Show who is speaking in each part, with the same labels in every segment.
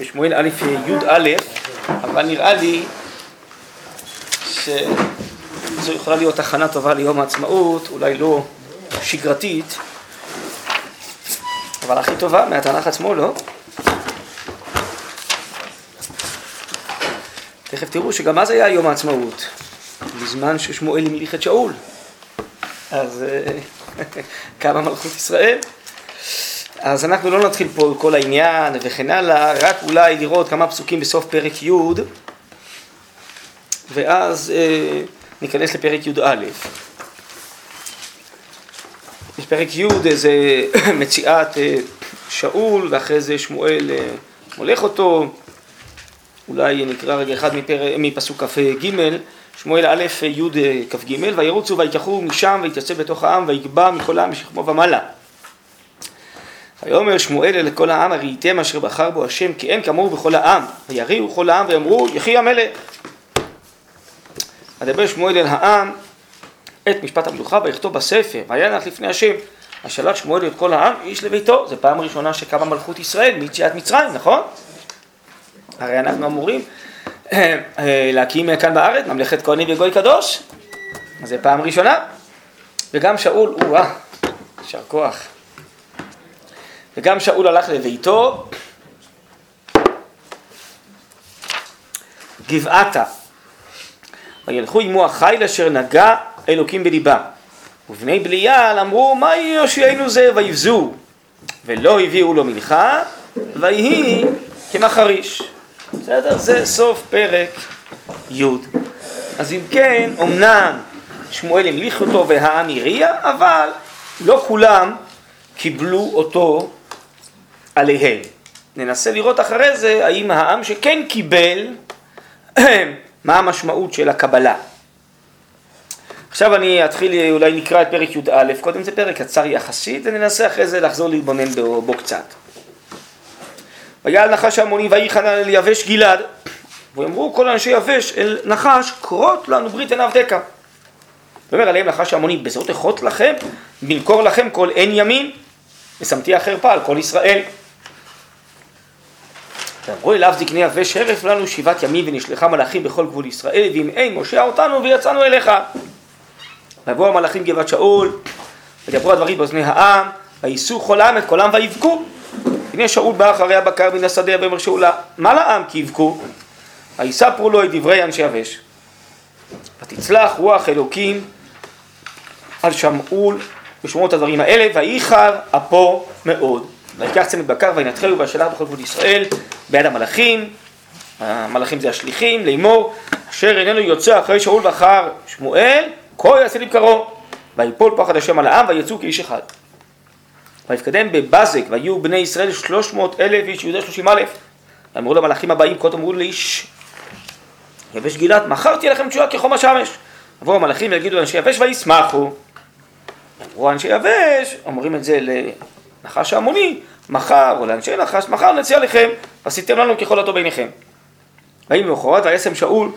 Speaker 1: בשמואל א' י"א, אבל נראה לי שזו יכולה להיות הכנה טובה ליום העצמאות, אולי לא שגרתית, אבל הכי טובה מהתנ"ך עצמו, לא? תכף תראו שגם אז היה יום העצמאות, בזמן ששמואל המליך את שאול. אז קמה אה, מלכות ישראל. אז אנחנו לא נתחיל פה כל העניין וכן הלאה, רק אולי לראות כמה פסוקים בסוף פרק י' ואז אה, ניכנס לפרק י"א. בפרק י' זה מציאת אה, שאול ואחרי זה שמואל אה, מולך אותו, אולי נקרא רגע אחד מפר... מפסוק כ"ג, שמואל א' י' כ"ג, וירוצו ויקחו משם ויתייצב בתוך העם ויגבע מכל העם משכמו ומעלה. ויאמר שמואל אל כל העם הראיתם אשר בחר בו השם כי אין כמוהו בכל העם. ויריעו כל העם ויאמרו יחי המלך. אדבר שמואל אל העם את משפט המלוכה ויכתוב בספר וינח לפני השם. השלח שמואל את כל העם איש לביתו. זו פעם ראשונה שקמה מלכות ישראל מיציאת מצרים נכון? הרי אנחנו אמורים אה, אה, להקים כאן בארץ ממלכת כהנים וגוי קדוש. אז זו פעם ראשונה. וגם שאול, או-אה, יישר כוח וגם שאול הלך לביתו, גבעתה. וילכו עמו החיל אשר נגע אלוקים בליבם. ובני בליעל אמרו, מה יושיענו זה? ויבזו. ולא הביאו לו מלכה, ויהי כמחריש. בסדר? זה סוף פרק י'. אז אם כן, אמנם שמואל המליך אותו והעם הריע, אבל לא כולם קיבלו אותו עליהם. ננסה לראות אחרי זה האם העם שכן קיבל, מה המשמעות של הקבלה. עכשיו אני אתחיל, אולי נקרא את פרק י"א, קודם זה פרק קצר יחסית, וננסה אחרי זה לחזור להתבונן בו, בו קצת. ויעל נחש המוני ויחן על יבש גלעד, ואמרו כל אנשי יבש אל נחש, כרות לנו ברית עין עבדך. ואומר עליהם נחש המוני, בזאת אכות לכם, בנקור לכם כל עין ימין, ושמתי החרפה על כל ישראל. ואמרו אליו זקני יבש הרף לנו שבעת ימים ונשלחה מלאכים בכל גבול ישראל ואם אין מושע אותנו ויצאנו אליך. ויבואו המלאכים גבעת שאול ודברו הדברים באוזני העם ויישאו כל העם את קולם ויבכו. הנה שאול בא אחרי הבקר מן השדה ואומר שאולה מה לעם כי יבכו? ויספרו לו את דברי אנשי יבש. ותצלח רוח אלוקים על שמעול ושמעו הדברים האלה וייחר אפו מאוד. ויקח צמד בקר וינתחהו והשלח בכל גבול ישראל ביד המלאכים, המלאכים זה השליחים, לאמור אשר איננו יוצא אחרי שאול ואחר שמואל, כה יעשה לבקרו. ויפול פחד השם על העם ויצאו כאיש אחד. ויפקדם בבזק ויהיו בני ישראל שלוש מאות אלף איש יהודה שלושים אלף. ואמרו למלאכים הבאים כה תאמרו לאיש יבש גילת מכרתי לכם תשועה כחום השמש. יבואו המלאכים ויגידו לאנשי יבש וישמחו. אמרו אנשי יבש, אומרים את זה לנחש ההמוני, מחר, או לאנשי נחש, מחר נציע לכם, עשיתם לנו ככל הטוב בעיניכם. ויהי ממחרת וישם שאול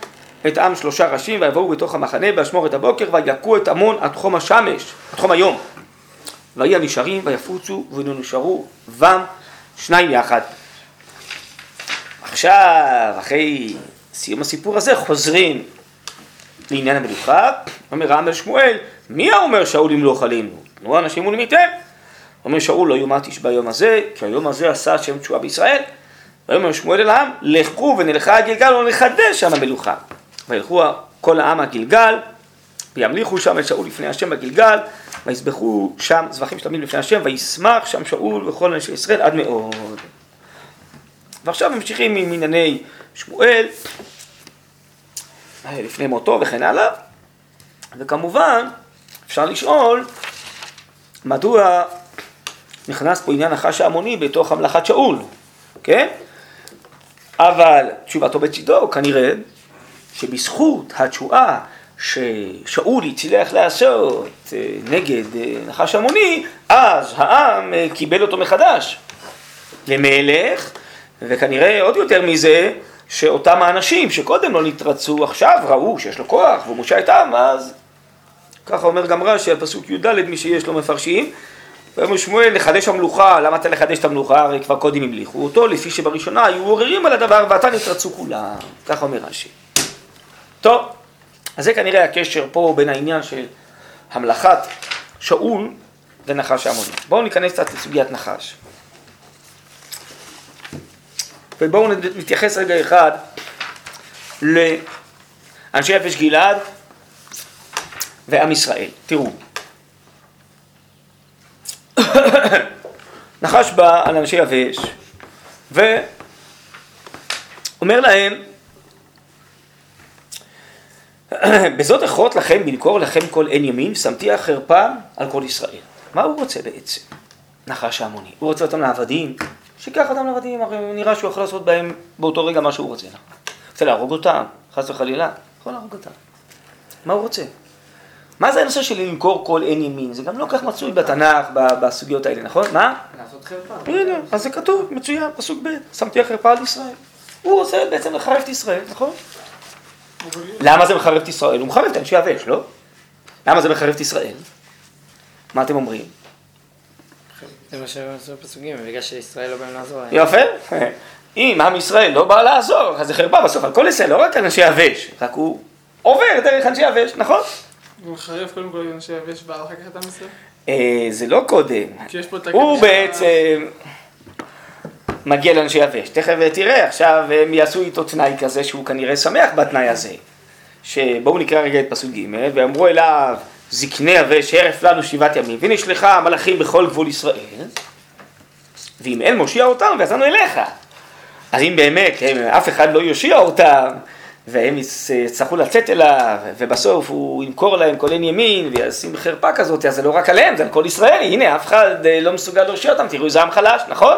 Speaker 1: את עם שלושה ראשים ויבואו בתוך המחנה באשמורת הבוקר ויכו את עמון עד חום השמש, עד חום היום. ויהי הנשארים ויפוצו ונשארו בם שניים יחד. עכשיו, אחרי סיום הסיפור הזה, חוזרים לעניין המלוכה, אומר העם אל שמואל, מי האומר שאול ימלוך עלינו? תנו אנשים ולמיתם. אומר שאול לא יומת איש ביום הזה, כי היום הזה עשה השם תשועה בישראל. ויאמר שמואל אל העם, לכו ונלכה הגלגל ונחדש שם המלוכה. וילכו כל העם הגלגל, וימליכו שם את שאול לפני השם בגלגל, ויזבחו שם זבחים שלמים לפני השם, וישמח שם שאול וכל אנשי ישראל עד מאוד. ועכשיו ממשיכים עם ענייני שמואל, לפני מותו וכן הלאה, וכמובן אפשר לשאול מדוע נכנס פה עניין החש ההמוני בתוך המלאכת שאול, כן? אבל תשובתו בצידו כנראה שבזכות התשועה ששאול הצליח לעשות אה, נגד אה, נחש המוני, אז העם אה, קיבל אותו מחדש למלך, וכנראה עוד יותר מזה, שאותם האנשים שקודם לא נתרצו, עכשיו ראו שיש לו כוח והוא מושע את העם, אז ככה אומר גם רש"י על פסוק י"ד, מי שיש לו מפרשים, ויאמר שמואל לחדש המלוכה, למה אתה לחדש את המלוכה? הרי כבר קודם המליכו אותו, לפי שבראשונה היו עוררים על הדבר ועתה נתרצו כולם, ככה אומר רש"י. טוב, אז זה כנראה הקשר פה בין העניין של המלכת שאול ונחש העמוני. בואו ניכנס קצת לסוגיית נחש. ובואו נתייחס רגע אחד לאנשי יבש גלעד ועם ישראל. תראו, נחש בא על אנשי יבש ואומר להם בזאת אכרות לכם בנקור לכם כל עין ימין שמתי החרפה על כל ישראל. מה הוא רוצה בעצם? נחש העמוני. הוא רוצה אותם לעבדים? שיקח אותם לעבדים, הרי נראה שהוא יכול לעשות בהם באותו רגע מה שהוא רוצה. רוצה להרוג אותם, חס וחלילה, יכול להרוג אותם. מה הוא רוצה? מה זה הנושא של למכור כל עין ימין? זה גם לא כך מצוי בתנ"ך, בסוגיות האלה, נכון? מה?
Speaker 2: לעשות חרפה.
Speaker 1: הנה, אז זה כתוב, מצוין, פסוק ב', שמתי החרפה על ישראל. הוא רוצה בעצם לחרף את ישראל, נכון? למה זה מחרף את ישראל? הוא מחרף את אנשי יבש, לא? למה זה מחרף את ישראל? מה אתם אומרים?
Speaker 2: זה מה שעשו בפסוקים, בגלל שישראל לא באים לעזור להם.
Speaker 1: יפה. אם עם ישראל לא בא לעזור, אז זה חרפה בסוף על כל ישראל, לא רק אנשי יבש, רק הוא עובר דרך אנשי יבש, נכון?
Speaker 3: מחרב קודם כל אנשי יבש בא אחר כך את עם ישראל?
Speaker 1: אה, זה לא קודם. הוא בעצם מגיע לאנשי יבש. תכף תראה, עכשיו הם יעשו איתו תנאי כזה שהוא כנראה שמח בתנאי הזה. שבואו נקרא רגע את פסוק ג' ואמרו אליו זקני יבש הרף לנו שבעת ימים ונשלחה המלאכים בכל גבול ישראל ואם אין מושיע אותם ויצאנו אליך. אז אם באמת אף אחד לא יושיע אותם והם יצ- יצטרכו לצאת אליו ובסוף הוא ימכור להם כל עין ימין וישים חרפה כזאת אז זה לא רק עליהם זה על כל ישראל הנה אף אחד אה, לא מסוגל להושיע אותם תראו איזה עם חלש נכון?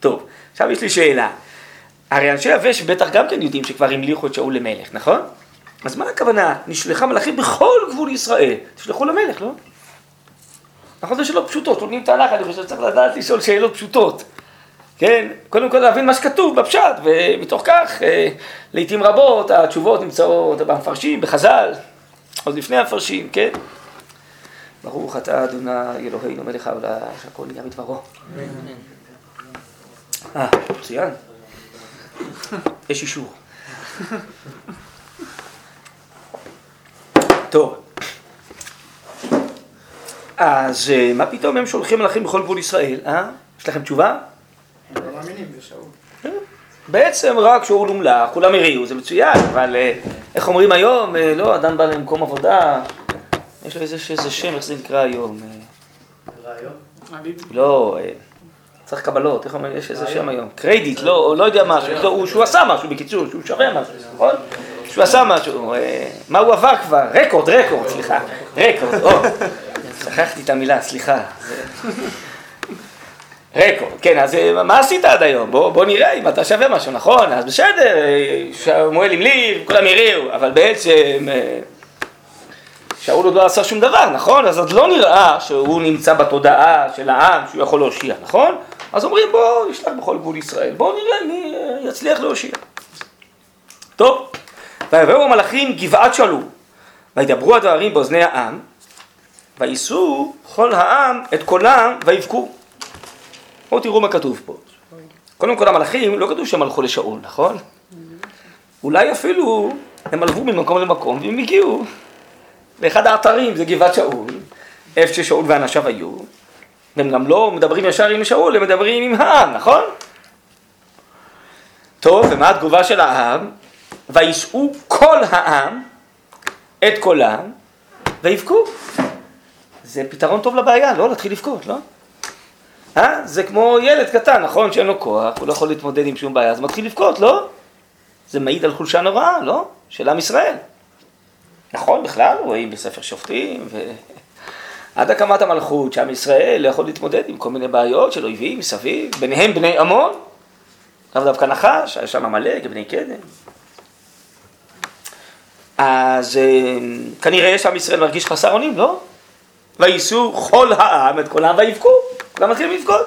Speaker 1: טוב עכשיו יש לי שאלה הרי אנשי יבש בטח גם כן יודעים שכבר המליכו את שאול למלך נכון? אז מה הכוונה? נשלחה מלאכים בכל גבול ישראל תשלחו למלך לא? נכון זה שאלות פשוטות, לומדים תנ"ך, אני חושב שצריך לדעת לשאול שאלות פשוטות. כן? קודם כל להבין מה שכתוב בפשט, ומתוך כך, אה, לעיתים רבות התשובות נמצאות במפרשים, בחז"ל, עוד לפני המפרשים, כן? ברוך אתה אדוני אלוהינו מלך העולם, שהכל נהיה מדברו. אה, מצוין. יש אישור. טוב. אז אה, מה פתאום הם שולחים מלאכים בכל גבול ישראל, אה? יש לכם תשובה? בעצם רק שאול הומלך, כולם הריעו, זה מצוין, אבל אה, איך אומרים היום, אה, לא, אדם בא למקום עבודה, יש לו איזה, שם, איך זה נקרא היום? אה. לא, צריך קבלות, איך אומרים, יש איזה שם היום, קרדיט, לא, לא יודע משהו, לא, הוא- שהוא עשה משהו, בקיצור, שהוא שווה משהו, נכון? שהוא עשה משהו, מה הוא עבר כבר? רקורד, רקורד, סליחה, רקורד, או, שכחתי את המילה, סליחה. רקורד, כן, אז אה, מה עשית עד היום? בוא, בוא נראה אם אתה שווה משהו, נכון? אז בסדר, אה, שמואל המליך, כולם הריעו, אבל בעצם אה, שאול עוד לא עשה שום דבר, נכון? אז עוד לא נראה שהוא נמצא בתודעה של העם שהוא יכול להושיע, נכון? אז אומרים בוא נשלח בכל גבול ישראל, בואו נראה מי יצליח להושיע. טוב, ויבואו המלאכים גבעת שלום, וידברו הדברים באוזני העם, ויישאו כל העם את קולם ויבכו. בואו תראו מה כתוב פה. קודם כל המלאכים, לא כתוב שהם הלכו לשאול, נכון? אולי אפילו הם הלכו ממקום למקום והם הגיעו לאחד האתרים, זה גבעת שאול, איפה ששאול ואנשיו היו, והם גם לא מדברים ישר עם שאול, הם מדברים עם העם, נכון? טוב, ומה התגובה של העם? ויישאו כל העם את קולם ויבכו. זה פתרון טוב לבעיה, לא? להתחיל לבכות, לא? אה? זה כמו ילד קטן, נכון? שאין לו כוח, הוא לא יכול להתמודד עם שום בעיה, אז מתחיל לבכות, לא? זה מעיד על חולשה נוראה, לא? של עם ישראל. נכון, בכלל, רואים בספר שופטים, ועד הקמת המלכות, שעם ישראל לא יכול להתמודד עם כל מיני בעיות של אויבים מסביב, ביניהם בני עמון, לאו דווקא נחש, היה שם עמלק, בני קדם. אז אה, כנראה שעם ישראל מרגיש חסר אונים, לא? ויישאו כל העם את קולם ויבכו, כולם מתחילים לבכות.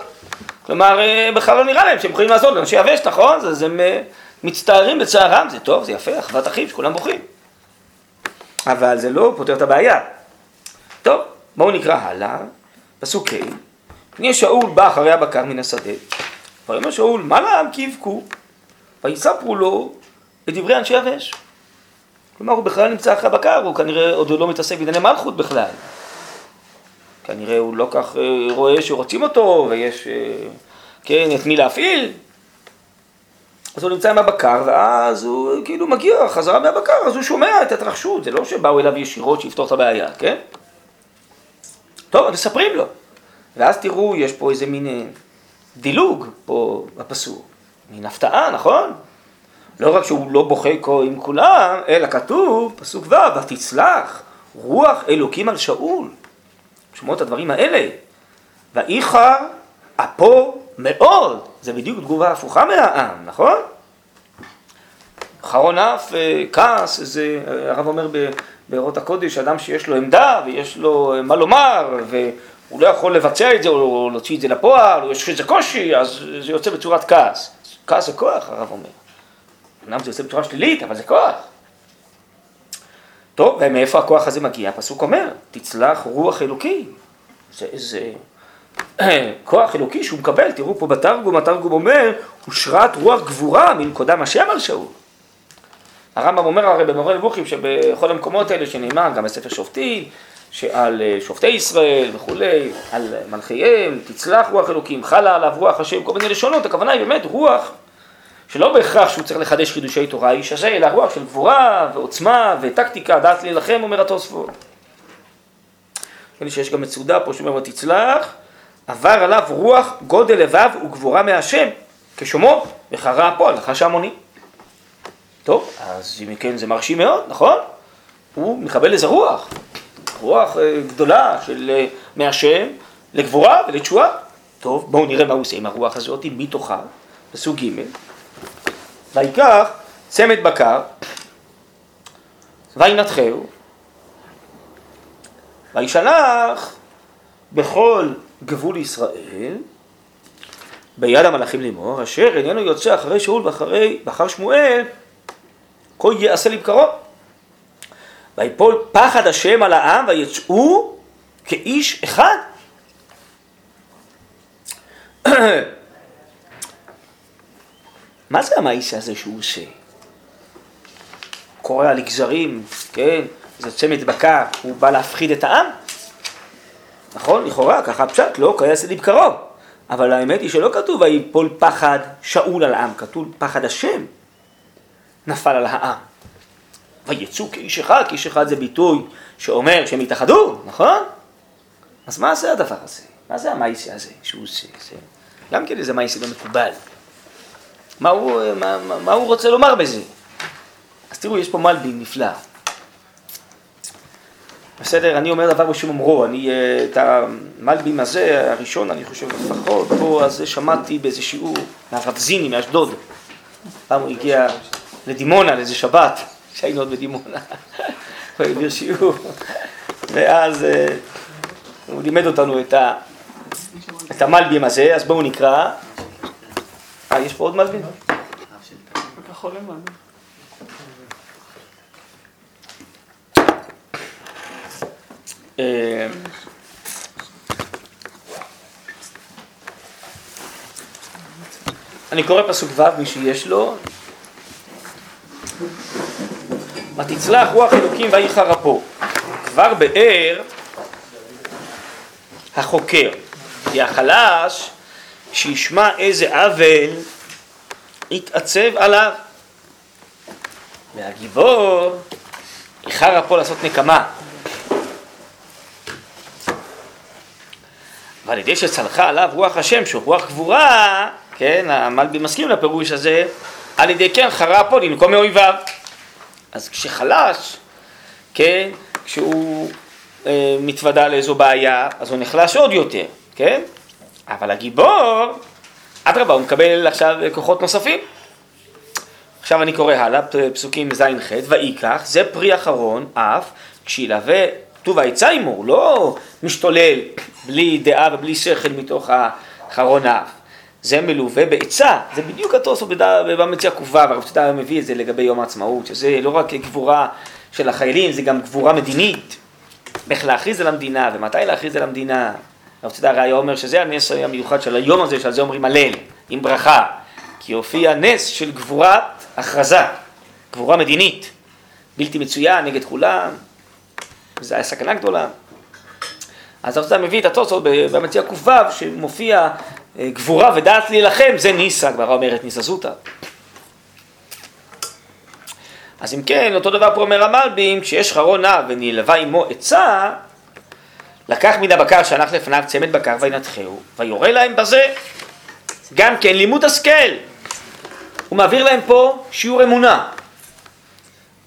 Speaker 1: כלומר, אה, בכלל לא נראה להם שהם יכולים לעזור לאנשי יבש, נכון? אז הם אה, מצטערים בצערם, זה טוב, זה יפה, אחוות אחים, שכולם בוכים. אבל זה לא פותר את הבעיה. טוב, בואו נקרא הלאה, פסוק ה' הנה שאול בא אחרי הבקר מן השדה, ויאמר שאול, מה לעם כי יבכו? ויספרו לו את דברי אנשי יבש. כלומר, הוא בכלל נמצא אחרי הבקר, הוא כנראה עוד לא מתעסק בענייני מלכות בכלל. כנראה הוא לא כך אה, רואה שרוצים אותו, ויש, אה, כן, את מי להפעיל. אז הוא נמצא עם הבקר, ואז הוא כאילו מגיע חזרה מהבקר, אז הוא שומע את ההתרחשות, זה לא שבאו אליו ישירות שיפתור את הבעיה, כן? טוב, אז מספרים לו. ואז תראו, יש פה איזה מין אה, דילוג פה בפסוק. מין הפתעה, נכון? לא רק שהוא לא בוכה עם כולם, אלא כתוב, פסוק ו', ותצלח רוח אלוקים על שאול. שמות הדברים האלה. ואיחר אפו מאוד. זה בדיוק תגובה הפוכה מהעם, נכון? אחרון אף אה, כעס, זה הרב אומר בארות הקודש, אדם שיש לו עמדה ויש לו אה, מה לומר והוא לא יכול לבצע את זה או להוציא את זה לפועל, או יש איזה קושי, אז זה יוצא בצורת כעס. כעס זה כוח, הרב אומר. אמנם זה יוצא בצורה שלילית, אבל זה כוח. טוב, ומאיפה הכוח הזה מגיע? הפסוק אומר, תצלח רוח אלוקי. זה איזה כוח אלוקי שהוא מקבל, תראו פה בתרגום, התרגום אומר, הושרת רוח גבורה מנקודם השם על שאול. הרמב"ם אומר הרי במורה נבוכים שבכל המקומות האלה שנאמר, גם בספר שופטים, שעל אה, שופטי ישראל וכולי, על מלכיהם, תצלח רוח אלוקים, חלה עליו רוח השם, כל מיני לשונות, הכוונה היא באמת רוח שלא בהכרח שהוא צריך לחדש חידושי תורה, האיש הזה, אלא רוח של גבורה ועוצמה וטקטיקה, דעת להילחם, אומר התוספות. נדמה לי שיש גם מצודה פה שאומר ותצלח, עבר עליו רוח גודל לבב וגבורה מהשם, כשומעו וחרה הפועל, נחש המוני. טוב, אז אם כן זה מרשים מאוד, נכון? הוא מקבל איזה רוח, רוח אה, גדולה של אה, מהשם לגבורה ולתשועה. טוב, בואו נראה מה הוא עושה עם הרוח הזאת, מתוכה, פסוק ג' ויקח צמד בקר וינתחהו וישלח בכל גבול ישראל ביד המלאכים לאמור, אשר איננו יוצא אחרי שאול ואחרי, ואחר שמואל, כה יעשה לבקרו. ויפול פחד השם על העם ויצאו כאיש אחד. מה זה המאיס הזה שהוא עושה? קורע לגזרים, כן? זה צמד בקר, הוא בא להפחיד את העם? נכון? לכאורה, ככה פשט, לא כעס לבקרו. אבל האמת היא שלא כתוב ויפול פחד שאול על העם, כתוב פחד השם נפל על העם. ויצאו כאיש אחד, כאיש אחד זה ביטוי שאומר שהם התאחדו, נכון? אז מה זה הדבר הזה? מה זה המאייסי הזה שהוא עושה? זה גם כן איזה מאייסי לא מקובל. מה הוא, מה, מה, מה הוא רוצה לומר בזה? אז תראו, יש פה מלבין נפלא. בסדר, אני אומר דבר בשום אומרו, אני אה, את המלבים הזה, הראשון, אני חושב לפחות, פה, אז שמעתי באיזה שיעור מהרב זיני מאשדוד. פעם הוא הגיע לדימונה, לאיזה שבת, שהיינו עוד בדימונה. הוא העביר שיעור, ואז אה, הוא לימד אותנו את, ה, את המלבים הזה, אז בואו נקרא. אה, יש פה עוד
Speaker 3: למעלה.
Speaker 1: אה, אני קורא פסוק ו', מי שיש לו. ותצלח רוח אלוקים ויחר אפו. כבר באר החוקר, כי החלש, שישמע איזה עוול, יתעצב עליו. והגיבור, איחר אפו לעשות נקמה. ועל ידי שצלחה עליו רוח השם, שהוא רוח גבורה, כן, המלבי מסכים לפירוש הזה, על ידי כן חרה פה לנקום מאויביו. אז כשחלש, כן, כשהוא אה, מתוודע לאיזו בעיה, אז הוא נחלש עוד יותר, כן? אבל הגיבור, אדרבה, הוא מקבל עכשיו כוחות נוספים. עכשיו אני קורא הלאה, פסוקים ז'-ח', ויקח, זה פרי אחרון, אף, כשילווה כתוב העצה עמו, לא משתולל בלי דעה ובלי שכל מתוך החרון האף. זה מלווה בעצה, זה בדיוק התוספות במציע ק"ו, הרב צדקה מביא את זה לגבי יום העצמאות, שזה לא רק גבורה של החיילים, זה גם גבורה מדינית. איך להכריז על המדינה ומתי להכריז על המדינה, צדק היה אומר שזה הנס המיוחד של היום הזה, שעל זה אומרים הלל, עם ברכה. כי הופיע נס של גבורת הכרזה, גבורה מדינית, בלתי מצויה נגד כולם, וזו הייתה סכנה גדולה. אז הרב צדק מביא את התוצאות במציע ק"ו, שמופיע אה, גבורה ודעת להילחם, זה ניסה, גמרא אומרת ניסה זוטה. אז אם כן, אותו דבר פה אומר המלבים, כשיש חרון נע ונלווה עמו עצה, לקח מן הבקר שהלך לפניו צמד בקר וינתחהו, ויורה להם בזה. גם כן לימוד השכל. הוא מעביר להם פה שיעור אמונה.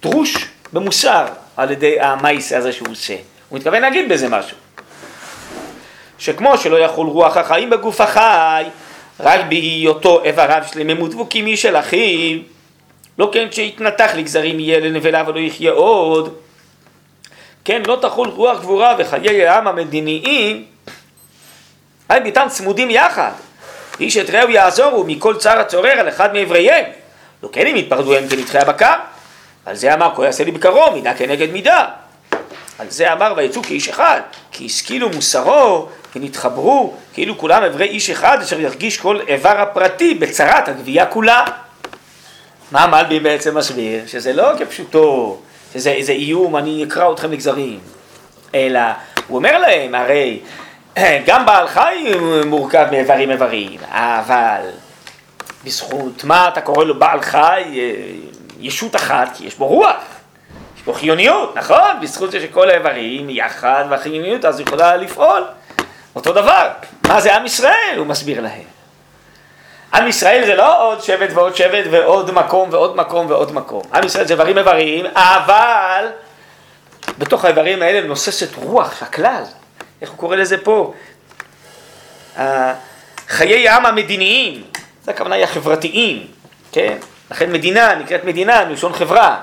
Speaker 1: דרוש במוסר על ידי המייסה הזה שהוא עושה. הוא מתכוון להגיד בזה משהו. שכמו שלא יחול רוח החיים בגוף החי, רק בהיותו איבריו שלמות דבוקים משל אחיו, לא כן כשיתנתח לגזרים יהיה לנבלה ולא יחיה עוד. כן, לא תחול רוח גבורה וחיי העם המדיניים, היי ביתם צמודים יחד. איש את רעהו יעזורו מכל צער הצורר על אחד מאבריהם. לא כן אם יתפרדו הם כנדחי הבקר. על זה אמר כה יעשה לי בקרו מידה כנגד מידה. על זה אמר ויצאו כאיש אחד, כי השכילו מוסרו ונתחברו, כאילו כולם אברי איש אחד אשר ירגיש כל איבר הפרטי בצרת הגבייה כולה. מה המלבי בעצם מסביר? שזה לא כפשוטו, שזה איזה איום, אני אקרא אתכם לגזרים, אלא הוא אומר להם, הרי גם בעל חי מורכב מאיברים איברים, אבל בזכות מה אתה קורא לו בעל חי? ישות אחת, כי יש בו רוח, יש בו חיוניות, נכון? בזכות זה שכל האיברים יחד והחיוניות אז יכולה לפעול. אותו דבר, מה זה עם ישראל? הוא מסביר להם. עם ישראל זה לא עוד שבט ועוד שבט ועוד מקום ועוד מקום ועוד מקום. עם ישראל זה איברים איברים, אבל בתוך האיברים האלה נוססת רוח, הכלל. איך הוא קורא לזה פה? חיי העם המדיניים, זה הכוונה היא החברתיים, כן? לכן מדינה נקראת מדינה מלשון חברה,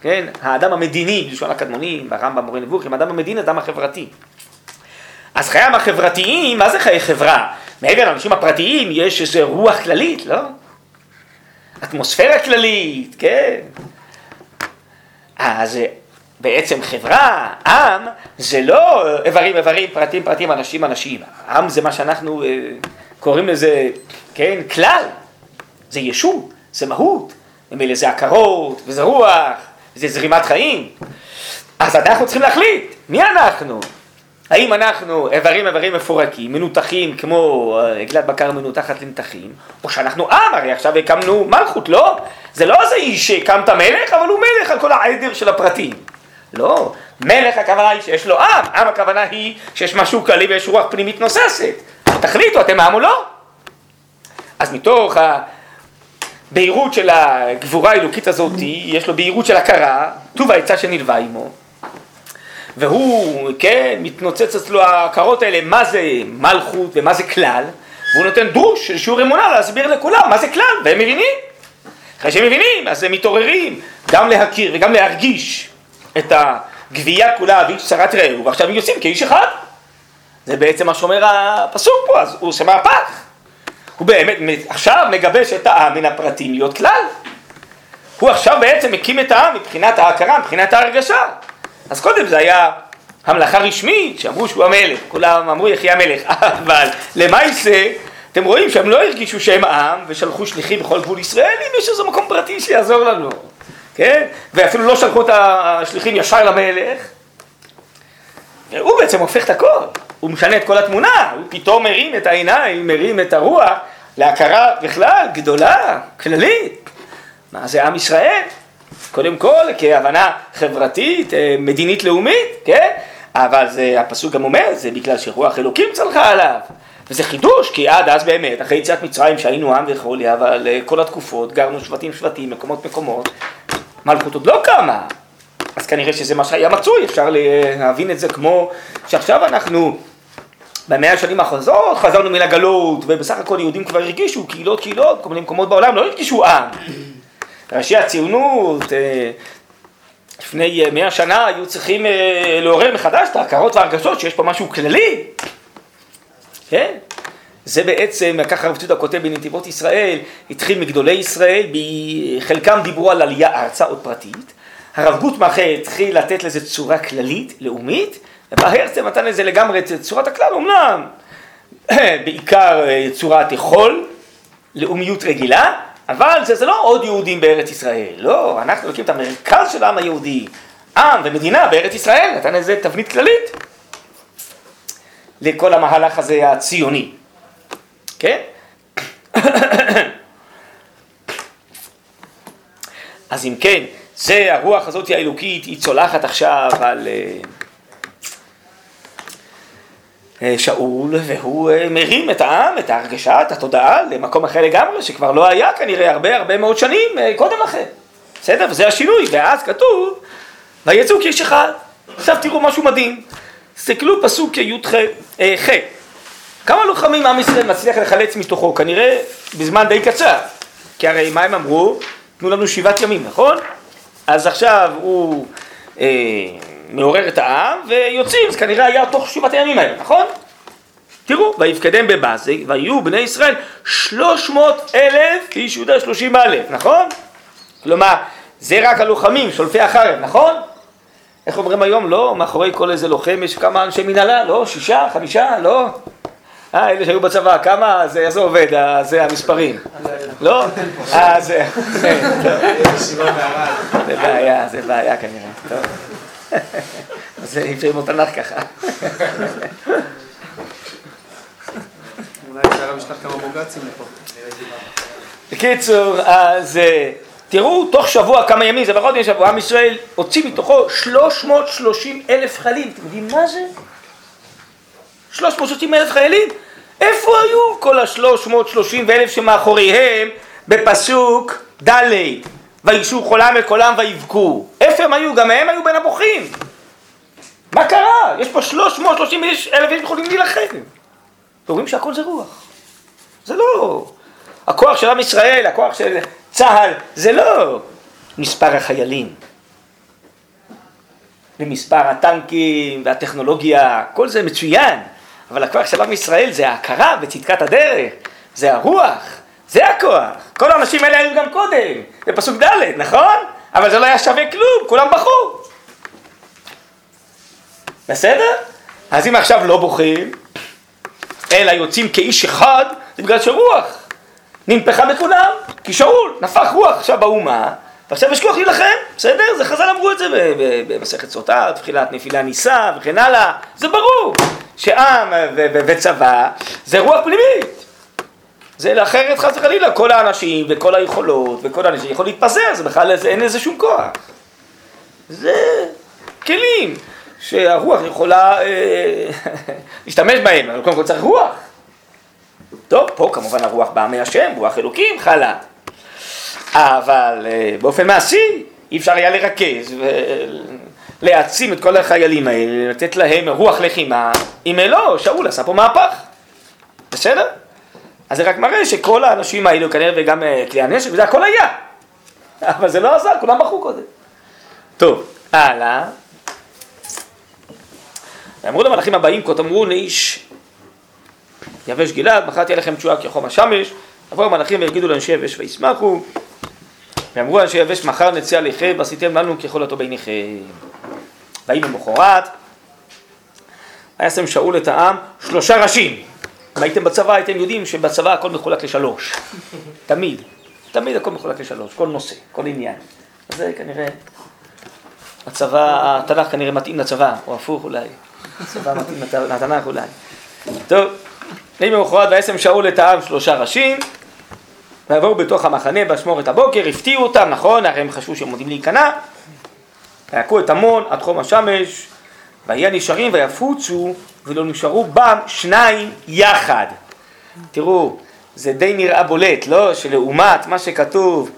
Speaker 1: כן? האדם המדיני, בלשון הקדמונים, ברמב"ם מורה נבוכים, האדם המדיני, האדם החברתי. אז חייהם החברתיים, מה זה חיי חברה? מעבר לאנשים הפרטיים יש איזו רוח כללית, לא? אטמוספירה כללית, כן? אז בעצם חברה, עם, זה לא איברים איברים, פרטים פרטים, אנשים אנשים. עם זה מה שאנחנו אה, קוראים לזה, כן, כלל. זה ישות, זה מהות. ממילא זה הכרות, וזה רוח, וזה זרימת חיים. אז אנחנו צריכים להחליט, מי אנחנו? האם אנחנו איברים איברים מפורקים, מנותחים כמו אה, עגלת בקר מנותחת לנתחים, או שאנחנו עם, הרי עכשיו הקמנו מלכות, לא? זה לא איזה איש שהקמת מלך, אבל הוא מלך על כל העדר של הפרטים. לא, מלך הכוונה היא שיש לו עם, עם הכוונה היא שיש משהו כללי ויש רוח פנימית נוססת. תחליטו, אתם עם או לא? אז מתוך הבהירות של הגבורה האלוקית הזאת, יש לו בהירות של הכרה, טוב העצה שנלווה עמו. והוא, כן, מתנוצץ אצלו ההכרות האלה, מה זה מלכות ומה זה כלל, והוא נותן דרוש של שיעור אמונה להסביר לכולם מה זה כלל, והם מבינים. אחרי שהם מבינים, אז הם מתעוררים גם להכיר וגם להרגיש את הגבייה כולה ואיש צרת רעהו, ועכשיו הם יוצאים כאיש אחד. זה בעצם מה שאומר הפסוק פה, אז הוא עושה מהפך. הוא באמת עכשיו מגבש את העם מן הפרטים להיות כלל. הוא עכשיו בעצם מקים את העם מבחינת ההכרה, מבחינת ההרגשה. אז קודם זה היה המלאכה רשמית, שאמרו שהוא המלך, כולם אמרו יחי המלך, אבל למעשה, אתם רואים שהם לא הרגישו שהם עם ושלחו שליחים בכל גבול ישראל, אם יש איזה מקום פרטי שיעזור לנו, כן? ואפילו לא שלחו את השליחים ישר למלך, והוא בעצם הופך את הכל, הוא משנה את כל התמונה, הוא פתאום מרים את העיניים, מרים את הרוח להכרה בכלל גדולה, כללית, מה זה עם ישראל? קודם כל כהבנה חברתית, אה, מדינית לאומית, כן? אבל זה, הפסוק גם אומר, זה בגלל שרוח אלוקים צלחה עליו. וזה חידוש, כי עד אז באמת, אחרי יציאת מצרים שהיינו עם וכולי, אבל אה, כל התקופות, גרנו שבטים שבטים, מקומות מקומות, מלכות עוד לא קמה. אז כנראה שזה מה שהיה מצוי, אפשר להבין את זה כמו שעכשיו אנחנו במאה השנים האחרונות חזרנו מן הגלות, ובסך הכל יהודים כבר הרגישו, קהילות קהילות, כל מיני מקומות בעולם לא הרגישו עם. ראשי הציונות אה, לפני אה, מאה שנה היו צריכים אה, לעורר מחדש את ההכרות וההרגשות שיש פה משהו כללי, כן? זה בעצם, ככה הרב צודה כותב בנתיבות ישראל, התחיל מגדולי ישראל, חלקם דיברו על עלייה ארצה עוד פרטית, הרב גוטמכה התחיל לתת לזה צורה כללית, לאומית, ובא הרצל נתן לזה לגמרי את צורת הכלל, אמנם בעיקר אה, צורת יכול, לאומיות רגילה, אבל זה, זה לא עוד יהודים בארץ ישראל, לא, אנחנו לוקחים את המרכז של העם היהודי, עם ומדינה בארץ ישראל, נתן איזה תבנית כללית לכל המהלך הזה הציוני, כן? אז אם כן, זה הרוח הזאת האלוקית, היא צולחת עכשיו על אה, שאול, והוא אה, מרים את העם, את ההרגשה, את התודעה, למקום אחר לגמרי, שכבר לא היה כנראה הרבה הרבה מאוד שנים קודם לכן. בסדר? וזה השינוי, ואז כתוב, ויצאו כאיש אחד. עכשיו תראו משהו מדהים. תסתכלו פסוק י"ח. כמה לוחמים עם ישראל מצליח לחלץ מתוכו? כנראה בזמן די קצר. כי הרי מה הם אמרו? תנו לנו שבעת ימים, נכון? אז עכשיו הוא אה, מעורר את העם ויוצאים, זה כנראה היה תוך שבעת הימים האלה, נכון? תראו, ויפקדם בבזק, ויהיו בני ישראל שלוש מאות אלף איש יהודה שלושים אלף, נכון? כלומר, זה רק הלוחמים, שולפי החרב, נכון? איך אומרים היום? לא, מאחורי כל איזה לוחם יש כמה אנשי מנהלה, לא? שישה, חמישה, לא? אה, אלה שהיו בצבא, כמה זה, איך זה עובד, זה המספרים? לא? אה, זה... זה בעיה, זה בעיה כנראה. אז אי אפשר ללמוד תנ"ך ככה.
Speaker 3: אולי אפשר לשלוח כמה בוגצים לפה.
Speaker 1: בקיצור, אז אה, תראו, תוך שבוע, כמה ימים, זה פחות משבוע, עם ישראל הוציא מתוכו 330 אלף חיילים. אתם יודעים מה זה? 330 אלף חיילים? איפה היו כל השלוש מאות שלושים ואלף שמאחוריהם בפסוק ד' וישו חולם וקולם ויבכו? איפה הם היו? גם הם היו בין הבוכים. מה קרה? יש פה שלוש מאות שלושים אלף איש יכולים להילחם. ואומרים שהכל זה רוח. זה לא. הכוח של עם ישראל, הכוח של צה"ל, זה לא מספר החיילים. ומספר הטנקים והטכנולוגיה, כל זה מצוין. אבל הכוח של עם ישראל זה ההכרה בצדקת הדרך, זה הרוח, זה הכוח. כל האנשים האלה היו גם קודם, בפסוק ד', נכון? אבל זה לא היה שווה כלום, כולם בכו. בסדר? אז אם עכשיו לא בוכים, אלא יוצאים כאיש אחד, זה בגלל שרוח נמפחה בכולם, כי שאול נפח רוח עכשיו באומה, ועכשיו יש כוח להילחם, בסדר? זה חז"ל אמרו את זה במסכת סוטה, תחילת נפילה ניסה וכן הלאה, זה ברור. שעם וצבא זה רוח פנימית. זה אחרת חס וחלילה, כל האנשים וכל היכולות וכל האנשים יכול להתפזר, זה בכלל אין לזה שום כוח. זה כלים שהרוח יכולה אה, להשתמש בהם, אבל קודם כל צריך רוח. טוב, פה כמובן הרוח באה מהשם, רוח אלוקים חלה. אבל אה, באופן מעשי אי אפשר היה לרכז להעצים את כל החיילים האלה, לתת להם רוח לחימה, אם לא, שאול עשה פה מהפך, בסדר? אז זה רק מראה שכל האנשים האלו כנראה וגם אה, כלי הנשק וזה הכל היה, אבל זה לא עזר, כולם בחרו קודם. טוב, הלאה. ואמרו למלאכים הבאים, כה תאמרו לאיש יבש גלעד, מחרתי עליכם תשועה כחום השמש, יבואו המלאכים ויגידו לאנשי יבש וישמחו, ואמרו אנשי יבש מחר נצא עליכם ועשיתם לנו ככל הטוב בעיניכם. ויהי למחרת, וישם שאול את העם שלושה ראשים. אם הייתם בצבא הייתם יודעים שבצבא הכל מחולק לשלוש. תמיד. תמיד הכל מחולק לשלוש, כל נושא, כל עניין. אז זה כנראה, הצבא, התנ"ך כנראה מתאים לצבא, או הפוך אולי. הצבא מתאים לתנ"ך אולי. טוב, ויהי למחרת וישם שאול את העם שלושה ראשים. ויבואו בתוך המחנה באשמורת הבוקר, הפתיעו אותם, נכון? הרי הם חשבו שהם עומדים להיכנע. ויכו את המון עד חום השמש, ויהיה נשארים ויפוצו, ולא נשארו בם שניים יחד. תראו, זה די נראה בולט, לא? שלעומת מה שכתוב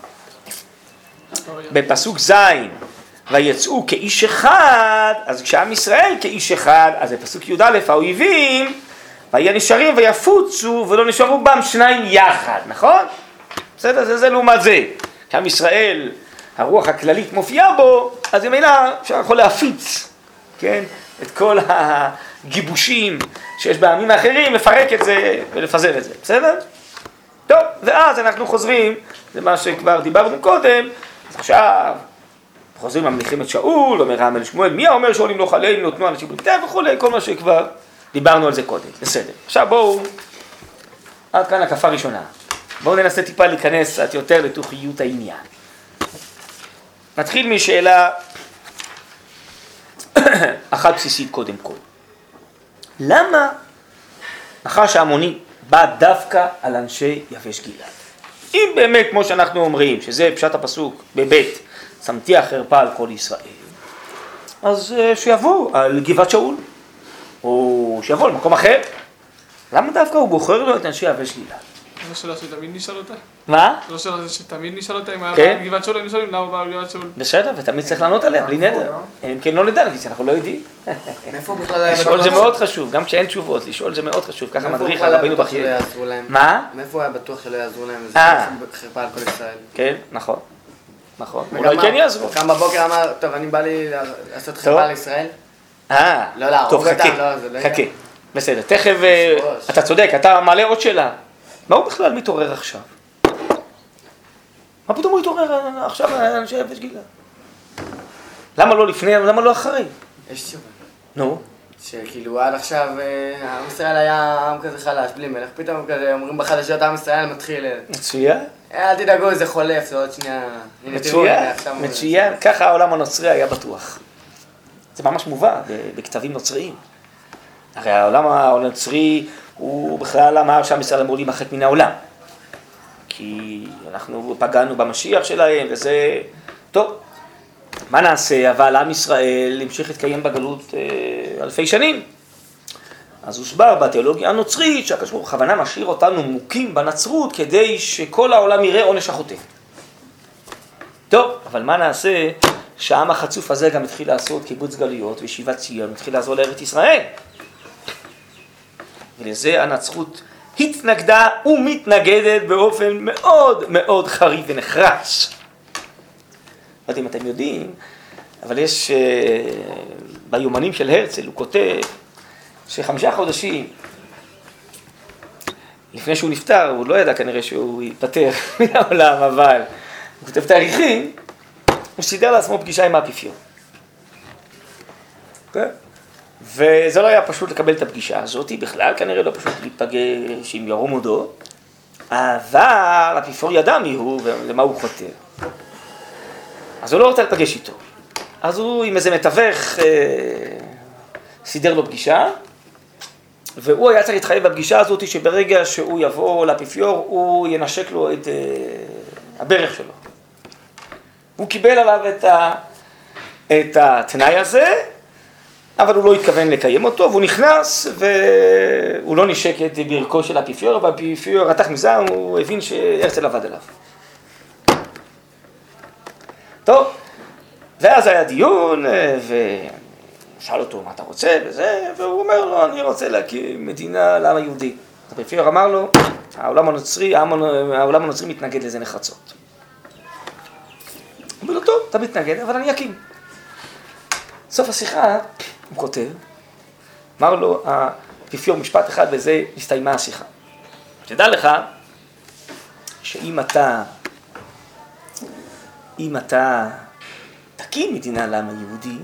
Speaker 1: בפסוק ז', ויצאו כאיש אחד, אז כשעם ישראל כאיש אחד, אז בפסוק י"א האויבים, ויהיה נשארים ויפוצו ולא נשארו בם שניים יחד, נכון? בסדר? זה זה לעומת זה. שעם ישראל, הרוח הכללית מופיעה בו, אז ממילא אפשר יכול להפיץ, כן? את כל הגיבושים שיש בעמים האחרים, לפרק את זה ולפזר את זה, בסדר? טוב, ואז אנחנו חוזרים, זה מה שכבר דיברנו קודם, אז עכשיו חוזרים ממליכים את שאול, אומר העם אל שמואל, מי האומר שאולים לא חללים, נותנו אנשים בלתי וכולי, כל מה שכבר דיברנו על זה קודם, בסדר. עכשיו בואו, עד כאן הקפה ראשונה. בואו ננסה טיפה להיכנס קצת יותר לתוכיות העניין. נתחיל משאלה אחת בסיסית קודם כל. למה נחש ההמוני בא דווקא על אנשי יבש גלעד? אם באמת, כמו שאנחנו אומרים, שזה פשט הפסוק בבית, שמתי החרפה על כל ישראל, אז אה, שיבוא על גבעת שאול, או שיבוא למקום אחר. למה דווקא הוא בוחר לו את אנשי יבש גלעד?
Speaker 3: זו שאלה שתמיד נשאל אותה?
Speaker 1: מה?
Speaker 3: זו שאלה שתמיד נשאל אותה אם היה
Speaker 1: כן.
Speaker 3: בא בגבעת שאול, היינו שואלים למה הוא בא בגבעת שאול.
Speaker 1: בסדר, ותמיד צריך לענות עליה, בלי נדר. אם כן לא נדע, כי אנחנו לא יודעים.
Speaker 4: מאיפה הוא בכלל היה
Speaker 1: לשאול זה? מאוד חשוב, גם כשאין תשובות, לשאול זה מאוד חשוב, ככה מדריך הרבינו
Speaker 4: להם?
Speaker 1: מה?
Speaker 4: מאיפה הוא היה בטוח שלא יעזרו להם? וזה
Speaker 1: אה.
Speaker 4: חרפה על כל ישראל.
Speaker 1: כן, נכון. נכון. אולי כן יעזרו.
Speaker 4: קם בבוקר אמר, טוב, אני בא לי לעשות. חרפה לישראל.
Speaker 1: אה,
Speaker 4: לא להרוג
Speaker 1: טוב, חכה,
Speaker 4: לא, זה לא
Speaker 1: חכה. בסדר, תכף, אה. אתה צודק, אתה מעלה עוד שאלה. מה הוא בכלל מתעורר עכשיו? מה פתאום הוא התעורר עכשיו אנשי יבש גלעד? למה לא לפני, למה לא אחרי?
Speaker 4: יש תשובה.
Speaker 1: נו,
Speaker 4: שכאילו עד עכשיו אה, עם ישראל היה עם כזה חלש, בלי מלך, פתאום כזה אומרים בחדשות עם ישראל מתחיל, אה,
Speaker 1: מצוין,
Speaker 4: אל תדאגו, זה חולף, זה עוד שנייה.
Speaker 1: מצוין, מצוין, ככה העולם הנוצרי היה בטוח. זה ממש מובא בכתבים נוצריים. הרי העולם הנוצרי הוא בכלל אמר שעם ישראל אמור להימחק מן העולם. כי אנחנו פגענו במשיח שלהם וזה... טוב, מה נעשה? אבל עם ישראל המשיך להתקיים בגלות אה, אלפי שנים. אז הוסבר בתיאולוגיה הנוצרית הוא בכוונה משאיר אותנו מוכים בנצרות כדי שכל העולם יראה עונש החוטא. טוב, אבל מה נעשה שהעם החצוף הזה גם התחיל לעשות קיבוץ גלויות וישיבת ציון, התחיל לעזור לארץ ישראל. ולזה הנצרות התנגדה ומתנגדת באופן מאוד מאוד חריף ונחרץ. לא יודע אם אתם יודעים, אבל יש, אה, ביומנים של הרצל הוא כותב שחמישה חודשים לפני שהוא נפטר, הוא לא ידע כנראה שהוא ייפטר מן העולם, אבל הוא כותב תאריכים, הוא סידר לעצמו פגישה עם האפיפיור. כן? וזה לא היה פשוט לקבל את הפגישה הזאת, בכלל כנראה לא פשוט להיפגש עם ירום הודו, אבל האפיפיור ידע מי הוא ולמה הוא חותר. אז הוא לא רוצה להיפגש איתו. אז הוא עם איזה מתווך אה, סידר לו פגישה, והוא היה צריך להתחייב בפגישה הזאת שברגע שהוא יבוא לאפיפיור, הוא ינשק לו את אה, הברך שלו. הוא קיבל עליו את, ה, את התנאי הזה, אבל הוא לא התכוון לקיים אותו, והוא נכנס והוא לא נשק את ברכו של האפיפיור, והאפיפיור רתח מזעם, הוא הבין שהרצל עבד עליו. טוב, ואז היה דיון, ושאל אותו מה אתה רוצה וזה, והוא אומר לו, אני רוצה להקים מדינה לעם היהודי. האפיפיור אמר לו, העולם הנוצרי, העולם הנוצרי מתנגד לזה נחרצות. הוא אומר לו, טוב, אתה מתנגד, אבל אני אקים. סוף השיחה, הוא כותב, אמר לו האפיפיור משפט אחד וזה הסתיימה השיחה. תדע לך שאם אתה, אם אתה תקים מדינה לעם היהודי,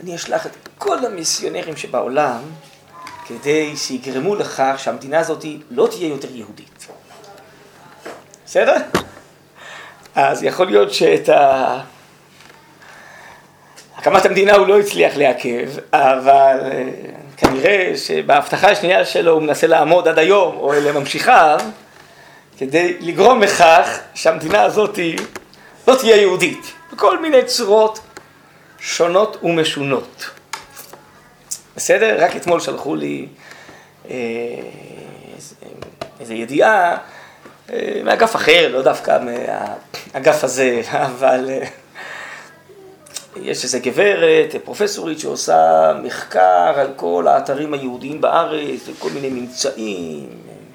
Speaker 1: אני אשלח את כל המיסיונרים שבעולם כדי שיגרמו לכך שהמדינה הזאת לא תהיה יותר יהודית. בסדר? אז יכול להיות שאת ה... הקמת המדינה הוא לא הצליח לעכב, אבל אה, כנראה שבהבטחה השנייה שלו הוא מנסה לעמוד עד היום, או אלה ממשיכיו, כדי לגרום לכך שהמדינה הזאת לא תהיה יהודית, בכל מיני צורות שונות ומשונות. בסדר? רק אתמול שלחו לי אה, איזה- איזו ידיעה אה, מאגף אחר, לא דווקא מהאגף הזה, אבל יש איזה גברת, פרופסורית, שעושה מחקר על כל האתרים היהודיים בארץ, וכל מיני ממצאים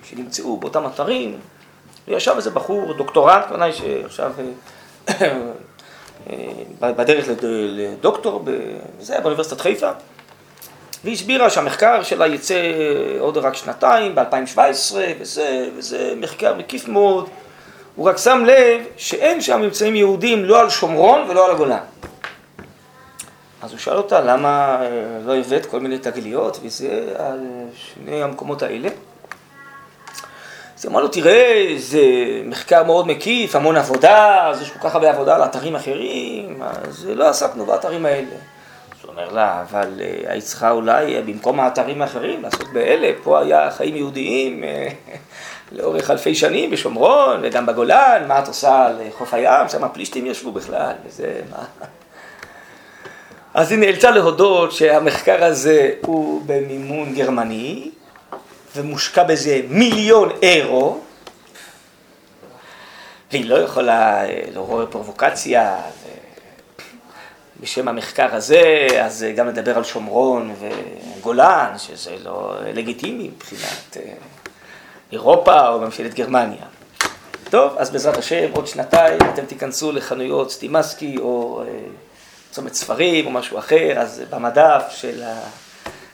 Speaker 1: שנמצאו באותם אתרים. וישב איזה בחור, דוקטורנט, כנראה שעכשיו אה, אה, בדרך לד- לדוקטור, זה באוניברסיטת חיפה, והיא הסבירה שהמחקר שלה יצא עוד רק שנתיים, ב-2017, וזה, וזה מחקר מקיף מאוד. הוא רק שם לב שאין שם ממצאים יהודים לא על שומרון ולא על הגולן. אז הוא שאל אותה, למה אה, לא הבאת כל מיני תגליות וזה על שני המקומות האלה? אז היא אמרה לו, תראה, זה מחקר מאוד מקיף, המון עבודה, אז יש כל כך הרבה עבודה על אתרים אחרים, אז לא עסקנו באתרים האלה. אז הוא אומר לה, אבל אה, היית צריכה אולי במקום האתרים האחרים לעסוק באלה, פה היה חיים יהודיים אה, לאורך אלפי שנים בשומרון וגם בגולן, מה את עושה על חוף הים, שם הפלישתים ישבו בכלל, וזה, מה... אז היא נאלצה להודות שהמחקר הזה הוא במימון גרמני, ומושקע בזה מיליון אירו, והיא לא יכולה לעורר פרובוקציה בשם המחקר הזה, אז גם לדבר על שומרון וגולן, שזה לא לגיטימי מבחינת אה, אירופה או ממשלת גרמניה. טוב, אז בעזרת השם, עוד שנתיים אתם תיכנסו לחנויות סטימסקי או אה, צומת ספרים או משהו אחר, אז במדף של ה...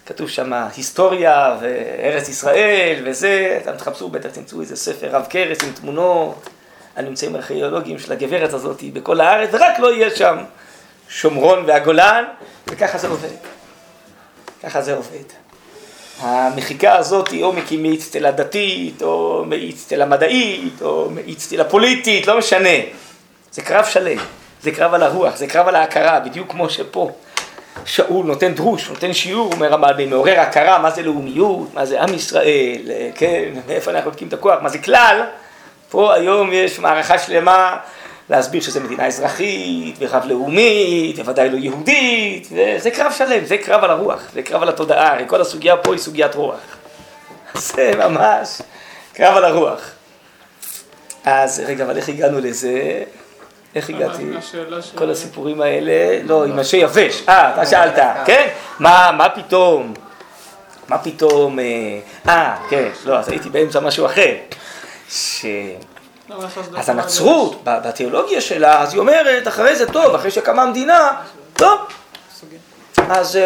Speaker 1: כתוב שם היסטוריה וארץ ישראל וזה, אתם תחפשו, בטח תמצאו איזה ספר רב קרס עם תמונות, הנמצאים הארכיאולוגיים של הגברת הזאת בכל הארץ, ורק לא יהיה שם שומרון והגולן, וככה זה עובד. ככה זה עובד. המחיקה הזאת היא או מאיץ תלה דתית, או מאיץ תלה מדעית, או מאיץ תלה פוליטית, לא משנה. זה קרב שלם, זה קרב על הרוח, זה קרב על ההכרה, בדיוק כמו שפה. שאול נותן דרוש, נותן שיעור, אומר המעלה, מעורר הכרה, מה זה לאומיות, מה זה עם ישראל, כן, מאיפה אנחנו בודקים את הכוח, מה זה כלל. פה היום יש מערכה שלמה להסביר שזה מדינה אזרחית, ורב לאומית, וודאי לא יהודית, וזה קרב שלם, זה קרב על הרוח, זה קרב על התודעה, כל הסוגיה פה היא סוגיית רוח. זה ממש קרב על הרוח. אז רגע, אבל איך הגענו לזה? איך הגעתי? כל הסיפורים האלה, לא, עם אנשי יבש, אה, אתה שאלת, כן? מה פתאום? מה פתאום? אה, כן, לא, אז הייתי באמצע משהו אחר. ש... אז הנצרות, בתיאולוגיה שלה, אז היא אומרת, אחרי זה טוב, אחרי שקמה המדינה, טוב, אז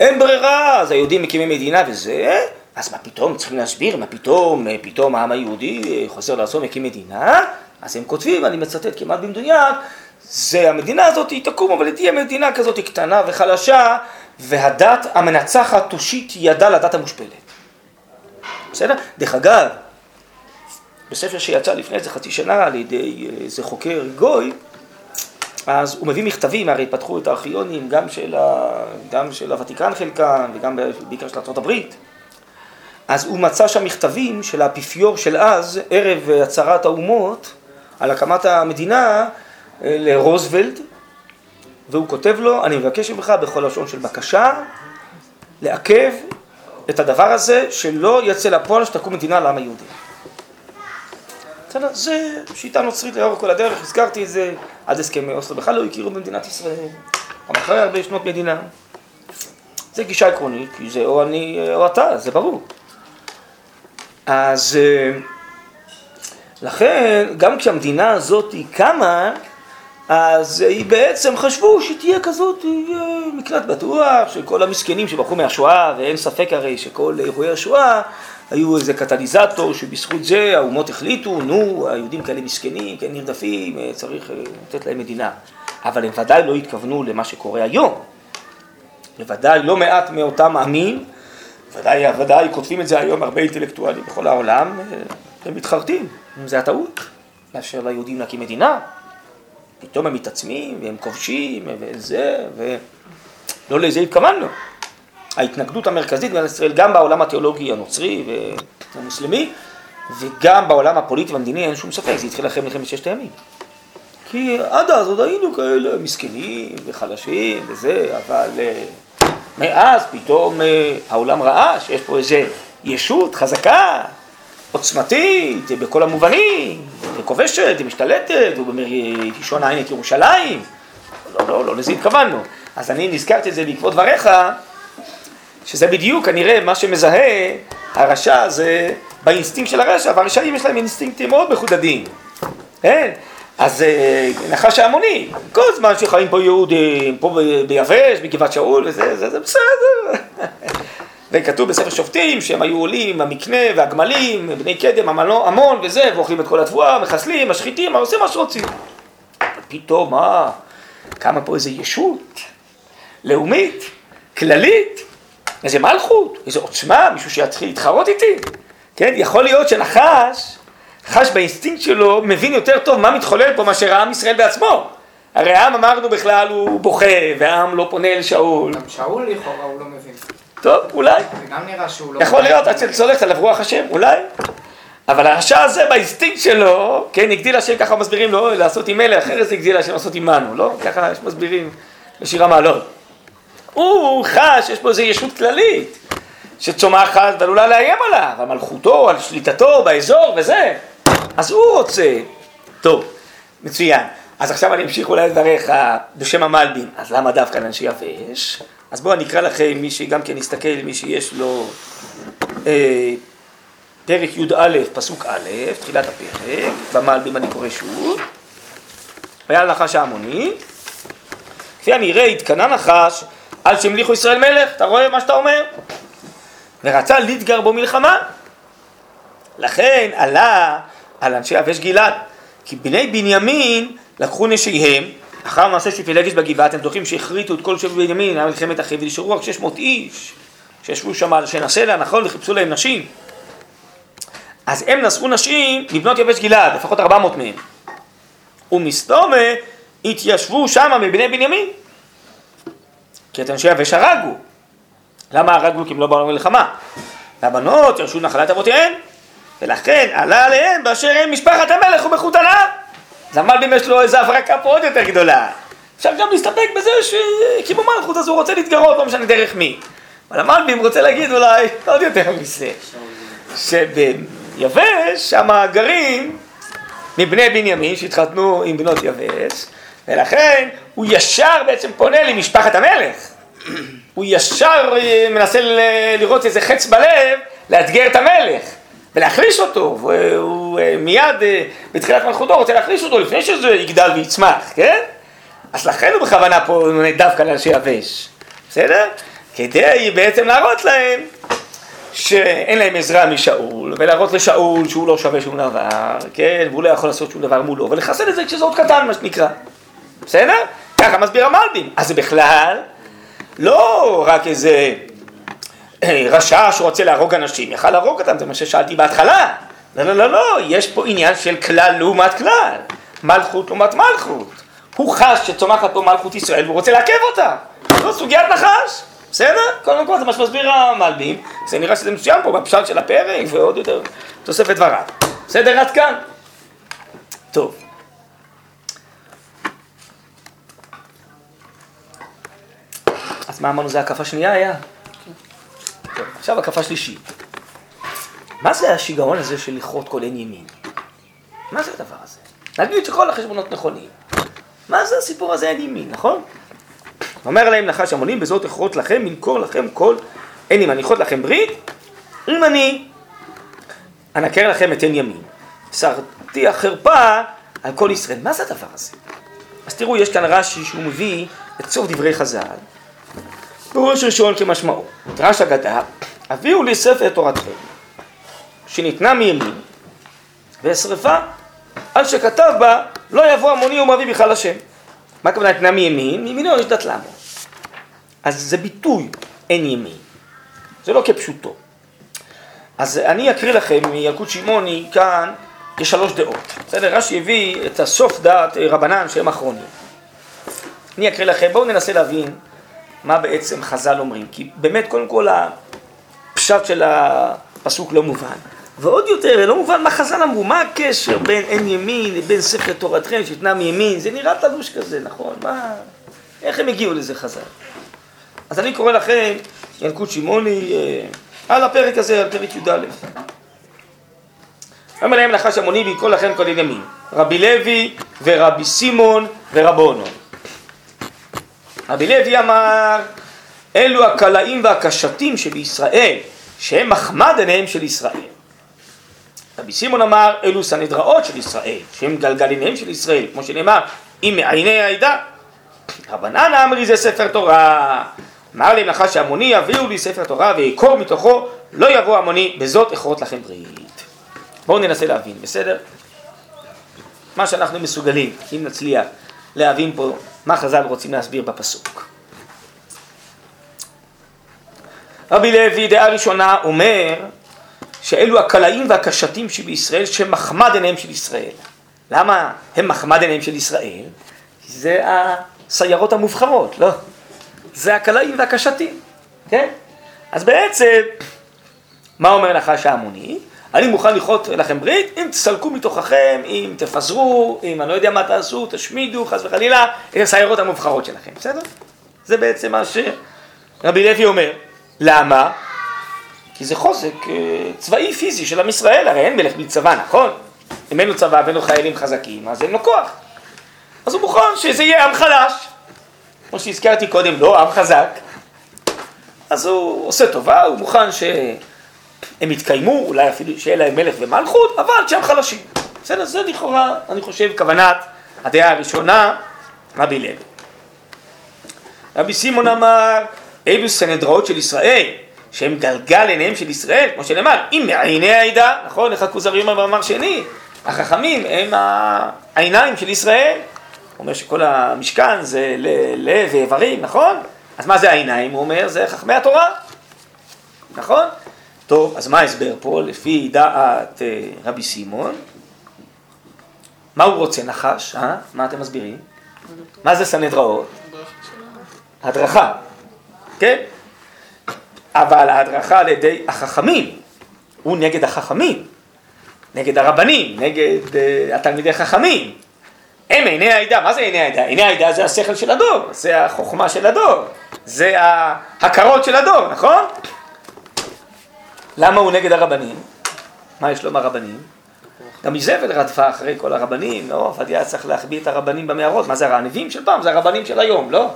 Speaker 1: אין ברירה, אז היהודים מקימים מדינה וזה, אז מה פתאום, צריכים להסביר, מה פתאום, פתאום העם היהודי חוזר לארצו, מקים מדינה, אז הם כותבים, אני מצטט כמעט במדויק, זה המדינה הזאת היא תקום, אבל היא תהיה מדינה כזאת קטנה וחלשה, והדת המנצחת תושיט ידה לדת המושפלת. בסדר? דרך אגב, בספר שיצא לפני איזה חצי שנה על ידי איזה חוקר גוי, אז הוא מביא מכתבים, הרי פתחו את הארכיונים גם של, ה... גם של הוותיקן חלקם וגם בעיקר של ארצות הברית. אז הוא מצא שם מכתבים של האפיפיור של אז, ערב הצהרת האומות, על הקמת המדינה לרוזוולד, והוא כותב לו, אני מבקש ממך בכל לשון של בקשה, לעכב את הדבר הזה, שלא יצא לפועל שתקום מדינה לעם היהודי. זה שיטה נוצרית לאורך כל הדרך, הזכרתי את זה, עד הסכמי אוסלו בכלל לא הכירו במדינת ישראל, גם אחרי הרבה שנות מדינה. זה גישה עקרונית, כי זה או אני או אתה, זה ברור. אז לכן, גם כשהמדינה הזאת היא קמה, אז היא בעצם חשבו שתהיה כזאת מקלט בטוח של כל המסכנים שברחו מהשואה, ואין ספק הרי שכל אירועי השואה היו איזה קטליזטור שבזכות זה האומות החליטו, נו, היהודים כאלה מסכנים, כן נרדפים, צריך לתת להם מדינה. אבל הם ודאי לא התכוונו למה שקורה היום. בוודאי לא מעט מאותם עמים, ודאי, ודאי כותבים את זה היום הרבה אינטלקטואלים בכל העולם, הם מתחרטים, זה הטעות, לאשר ליהודים להקים מדינה. פתאום הם מתעצמים, והם כובשים, וזה, ולא לזה התכוונו. ההתנגדות המרכזית במדינת ישראל, גם בעולם התיאולוגי הנוצרי והמוסלמי, וגם בעולם הפוליטי והמדיני, אין שום ספק, זה התחיל אחרי מלחמת ששת הימים. כי עד אז עוד היינו כאלה מסכנים וחלשים וזה, אבל מאז פתאום העולם ראה שיש פה איזה ישות חזקה, עוצמתית, בכל המובנים, וכובשת, ומשתלטת, ובראשון העין את ירושלים. לא, לא, לא לזה התכוונו. אז אני נזכרתי את זה בעקבות דבריך, שזה בדיוק כנראה מה שמזהה הרשע הזה באינסטינקט של הרשע, והרשעים יש להם אינסטינקטים מאוד מחודדים. כן? אז נחש ההמוני, כל זמן שחיים פה יהודים, פה ביבש, בגבעת שאול, וזה, זה, זה בסדר. וכתוב בספר שופטים שהם היו עולים, המקנה והגמלים, בני קדם, המון וזה, ואוכלים את כל התבואה, מחסלים, משחיתים, עושים מה שרוצים. פתאום, מה, קמה פה איזה ישות לאומית, כללית, איזה מלכות, איזה עוצמה, מישהו שיתחיל להתחרות איתי. כן, יכול להיות שנחש, חש באינסטינקט שלו, מבין יותר טוב מה מתחולל פה מאשר העם ישראל בעצמו. הרי העם אמרנו בכלל הוא בוכה, והעם לא פונה אל שאול.
Speaker 2: גם שאול לכאורה הוא לא מבין.
Speaker 1: טוב, אולי.
Speaker 2: זה גם נראה שהוא לא...
Speaker 1: יכול להיות, עד שצולחת עליו רוח השם, אולי. אבל הרשע הזה באינסטינקט שלו, כן, הגדיל השם, ככה מסבירים לו, לעשות עם מלך, אחרת זה הגדיל השם לעשות עמנו, לא? ככה יש מסבירים בשיר המעלות. הוא חש, יש פה איזו ישות כללית, שצומחת ועלולה לאיים עליו, על מלכותו, על שליטתו באזור וזה. אז הוא רוצה. טוב, מצוין. אז עכשיו אני אמשיך אולי לדבריך בשם המלבי"ם. אז למה דווקא לאנשי יבש? אז בואו אני אקרא לכם, מי שגם כן יסתכל, מי שיש לו אה, פרק י"א, פסוק א', תחילת הפרק, במלבים אני קורא שוב. והיה לנחש ההמוני, כפי הנראה התקנה נחש על שהמליכו ישראל מלך, אתה רואה מה שאתה אומר? ורצה להתגר בו מלחמה. לכן עלה על אנשי יבש גלעד, כי בני בנימין לקחו נשיהם, אחר מעשה של פילגש בגבעה, אתם זוכרים שהכריתו את כל שבט בנימין, היה מלחמת אחים, ונשארו רק 600 איש, שישבו שם על שן הסלע, נכון, וחיפשו להם נשים. אז הם נשאו נשים מבנות יבש גלעד, לפחות 400 מהם. ומסתומה התיישבו שמה מבני בנימין. כי את אנשי יבש הרגו. למה הרגו? כי הם לא באו למלחמה. והבנות ירשו נחלת אבותיהן, ולכן עלה עליהם באשר הם משפחת המלך ובחותנה. אז המלבים יש לו איזו הברקה פה עוד יותר גדולה. אפשר גם להסתפק בזה שהקימו מלכות אז הוא רוצה להתגרות, לא משנה דרך מי. אבל המלבים רוצה להגיד אולי עוד יותר מזה. שביבש שם גרים מבני בנימין שהתחתנו עם בנות יבש, ולכן הוא ישר בעצם פונה למשפחת המלך. הוא ישר אה, מנסה לראות איזה חץ בלב, לאתגר את המלך ולהחליש אותו, והוא אה, מיד אה, בתחילת מלכותו רוצה להחליש אותו לפני שזה יגדל ויצמח, כן? אז לכן הוא בכוונה פה דווקא לאנשי יבש, בסדר? כדי בעצם להראות להם שאין להם עזרה משאול, ולהראות לשאול שהוא לא שווה שום דבר, כן? והוא לא יכול לעשות שום דבר מולו, ולחסל את זה כשזה עוד קטן, מה שנקרא. בסדר? ככה מסביר המלבים. אז זה בכלל לא רק איזה רשע שרוצה להרוג אנשים, יכל להרוג אותם, זה מה ששאלתי בהתחלה. לא, לא, לא, לא, יש פה עניין של כלל לעומת כלל, מלכות לעומת מלכות. הוא חש שצומחת פה מלכות ישראל והוא רוצה לעכב אותה. זו סוגיית נחש, בסדר? קודם כל זה מה שמסביר המלבים, זה נראה שזה מסוים פה בפשט של הפרק ועוד יותר תוספת דבריו. בסדר עד כאן? טוב. אז מה אמרנו זה הקפה שנייה היה? טוב, עכשיו הקפה שלישית. מה זה השיגעון הזה של לכרות כל עין ימין? מה זה הדבר הזה? נגיד שכל החשבונות נכונים. מה זה הסיפור הזה עין ימין, נכון? אומר להם נחש המונים, בזאת אכרות לכם, מנקור לכם כל עין ימין. אני אכרות לכם ברית, אם אני אנקר לכם את עין ימין. שרתי החרפה על כל ישראל. מה זה הדבר הזה? אז תראו, יש כאן רש"י שהוא מביא את סוף דברי חז"ל. פירוש ראשון כמשמעו. דרש אגדה, הביאו לי ספר תורתכם, שניתנה מימין, ואשרפה, על שכתב בה, לא יבוא המוני ומביא בכלל השם. מה הכוונה ניתנה מימין? מימינו יש דת למו. אז זה ביטוי, אין ימין. זה לא כפשוטו. אז אני אקריא לכם מילקוט שמעוני, כאן יש שלוש דעות. בסדר? רש"י הביא את הסוף דעת רבנן שהם אחרונים. אני אקריא לכם, בואו ננסה להבין מה בעצם חז"ל אומרים, כי באמת קודם כל הפשט של הפסוק לא מובן. ועוד יותר, לא מובן מה חז"ל אמרו, מה הקשר בין אין ימין לבין ספר תורתכם שתנה מימין, זה נראה תלוש כזה, נכון? מה... איך הם הגיעו לזה חז"ל? אז אני קורא לכם, ינקות שמעוני, אה, על הפרק הזה, על פרק י"א. אומר להם נחש המוני ויקרא לכם כל ימין, רבי לוי ורבי סימון ורבונו. רבי לוי אמר, אלו הקלעים והקשתים שבישראל, שהם מחמד עיניהם של ישראל. רבי סימון אמר, אלו סנהדראות של ישראל, שהם גלגליניהם של ישראל, כמו שנאמר, אם מעייני העדה. רבנן אמרי זה ספר תורה. אמר להם נחש המוני, יביאו לי ספר תורה ויקור מתוכו, לא יבוא המוני, בזאת אכרות לכם ברית. בואו ננסה להבין, בסדר? מה שאנחנו מסוגלים, אם נצליח להבין פה מה חז"ל רוצים להסביר בפסוק. רבי לוי, דעה ראשונה, אומר שאלו הקלעים והקשתים שבישראל שמחמד עיניהם של ישראל. למה הם מחמד עיניהם של ישראל? זה הסיירות המובחרות, לא? זה הקלעים והקשתים, כן? אז בעצם, מה אומר נחש העמוני? אני מוכן לכרות לכם ברית אם תסלקו מתוככם, אם תפזרו, אם אני לא יודע מה תעשו, תשמידו, חס וחלילה, את הסיירות המובחרות שלכם, בסדר? זה בעצם מה שרבי לוי אומר. למה? כי זה חוזק אה, צבאי פיזי של עם ישראל, הרי אין מלך בלי צבא, נכון? אם אין לו צבא ואין לו חיילים חזקים, אז אין לו כוח. אז הוא מוכן שזה יהיה עם חלש. כמו שהזכרתי קודם, לא עם חזק. אז הוא עושה טובה, הוא מוכן שהם יתקיימו, אולי אפילו שיהיה להם מלך ומלכות, אבל שהם חלשים. בסדר, זה לכאורה, אני חושב, כוונת הדעה הראשונה, רבי לוי. רבי סימון אמר, אלו סנהדראות של ישראל, שהם גלגל עיניהם של ישראל, כמו שנאמר, אם מעיני העדה, נכון, איך הכוזרי אומר במאמר שני, החכמים הם העיניים של ישראל. הוא אומר שכל המשכן זה לב ואיברים, נכון? אז מה זה העיניים? הוא אומר, זה חכמי התורה, נכון? טוב, אז מה ההסבר פה? לפי דעת אה, רבי סימון, מה הוא רוצה נחש? אה? מה אתם מסבירים? מה זה סנהדראות? הדרכה, כן? אבל ההדרכה על ידי החכמים, הוא נגד החכמים, נגד הרבנים, נגד uh, התלמידי חכמים. הם עיני העדה, מה זה עיני העדה? עיני העדה זה השכל של הדור, זה החוכמה של הדור, זה ההכרות של הדור, נכון? למה הוא נגד הרבנים? מה יש לו מהרבנים? גם איזבל רדפה אחרי כל הרבנים, לא, עובדיה צריך להחביא את הרבנים במערות, מה זה הנביאים של פעם? זה הרבנים של היום, לא?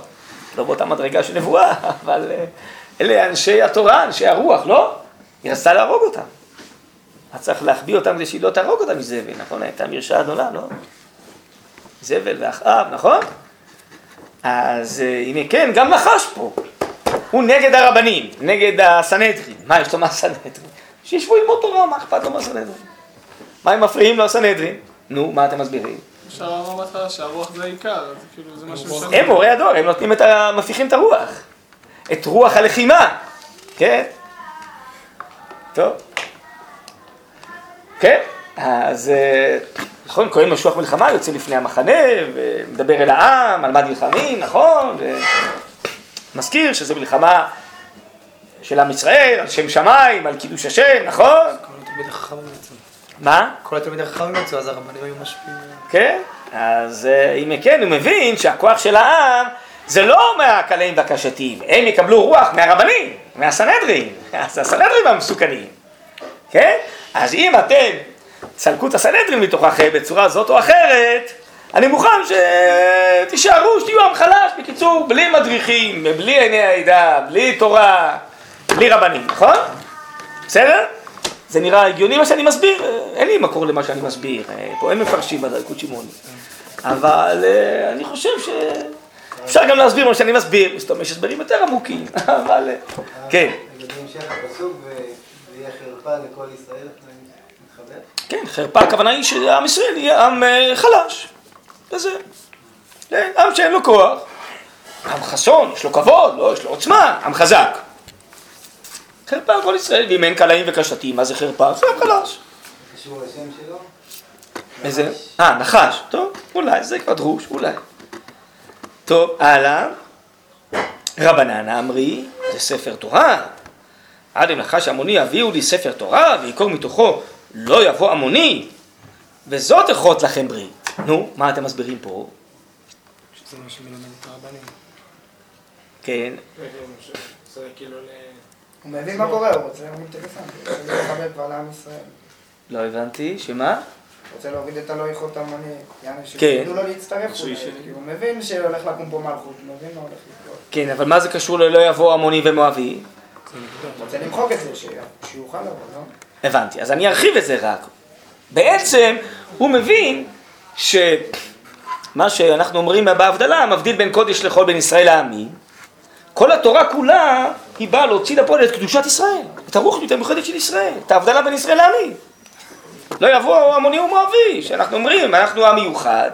Speaker 1: לא באותה מדרגה של נבואה, אבל אה, אלה אנשי התורה, אנשי הרוח, לא? היא רצתה להרוג אותם. היה צריך להחביא אותם כדי שהיא לא תהרוג אותם מזבל, נכון? הייתה מרשעה גדולה, לא? זבל ואחאב, נכון? אז אה, הנה כן, גם נחש פה. הוא נגד הרבנים, נגד הסנהדרין. מה יש לו מהסנהדרין? שישבו ללמוד תורה, מה אכפת לו מהסנהדרין? מה הם מפריעים לו הסנהדרין? נו, מה אתם מסבירים?
Speaker 3: אפשר לומר בהתחלה שהרוח זה העיקר, אז כאילו זה מה שמשנה.
Speaker 1: הם מורי הדור, הם נותנים את ה... מפיחים את הרוח. את רוח הלחימה, כן? טוב. כן, אז אה, נכון, כהן משוח מלחמה יוצא לפני המחנה ומדבר אל העם, על מה נלחמים, נכון? מזכיר שזו מלחמה של עם ישראל, על שם שמיים, על קידוש השם, נכון?
Speaker 2: כל התלמיד החכמים יצאו.
Speaker 1: מה?
Speaker 2: כל התלמיד החכמים יצאו, אז הרבנים היו משפיעים.
Speaker 1: כן, אז אה, אם כן, הוא מבין שהכוח של העם זה לא מהקלעים והקשתים, הם יקבלו רוח מהרבנים, מהסנהדרין, אז הסנהדרין המסוכנים, כן? אז אם אתם תסלקו את הסנהדרין מתוככם בצורה זאת או אחרת, אני מוכן שתישארו, שתהיו עם חלש, בקיצור, בלי מדריכים, בלי עיני העדה, בלי תורה, בלי רבנים, נכון? בסדר? זה נראה הגיוני מה שאני מסביר, אין לי מקור למה שאני מסביר, פה אין מפרשים בדרכות שמעוני. אבל אה, אני חושב ש... אפשר גם להסביר מה שאני מסביר, מסתום יש הסברים יותר עמוקים, אבל... אה, כן.
Speaker 5: הפסוק, ויהיה חרפה לכל ישראל?
Speaker 1: כן, חרפה הכוונה היא שעם ישראל יהיה עם אה, חלש. וזה. כן, עם שאין לו כוח. עם חסון, יש לו כבוד, לא, יש לו עוצמה, עם חזק. חרפה על כל ישראל, ואם אין קלעים וקשתים, מה זה חרפה? זה עם חלש.
Speaker 5: קשור לשם שלו?
Speaker 1: איזה? אה, נחש. טוב, אולי, זה כבר דרוש, אולי. טוב, הלאה. רבנן אמרי, זה ספר תורה. עד אם נחש המוני יביאו לי ספר תורה, ויקור מתוכו לא יבוא המוני, וזאת אכרות לכם ברית. נו, מה אתם מסבירים פה?
Speaker 2: שזה מה שמלמד את הרבנים.
Speaker 1: כן,
Speaker 3: כאילו.
Speaker 6: הוא מבין מה קורה, הוא רוצה להוריד אינטרסנטי, הוא רוצה להתחבר כבר לעם ישראל.
Speaker 1: לא הבנתי, שמה?
Speaker 6: הוא רוצה להוריד את הלא איכות המוני,
Speaker 1: כן.
Speaker 6: שתדעו לו להצטרף אולי, כי הוא מבין שהולך לקום פה מלכות, הוא מבין מה הולך לקרות.
Speaker 1: כן, אבל מה זה קשור ללא יבוא עמוני ומואבי?
Speaker 6: הוא רוצה למחוק את זה, שיוכל לבוא, לא?
Speaker 1: הבנתי, אז אני ארחיב את זה רק. בעצם הוא מבין שמה שאנחנו אומרים בהבדלה, מבדיל בין קודש לחול בין ישראל לעמים, כל התורה כולה היא באה להוציא לפועל את קדושת ישראל, את הרוחניות המיוחדת של ישראל, את ההבדלה בין ישראל לעמים. לא יבוא המוני ומואבי, שאנחנו אומרים, אנחנו עם מיוחד,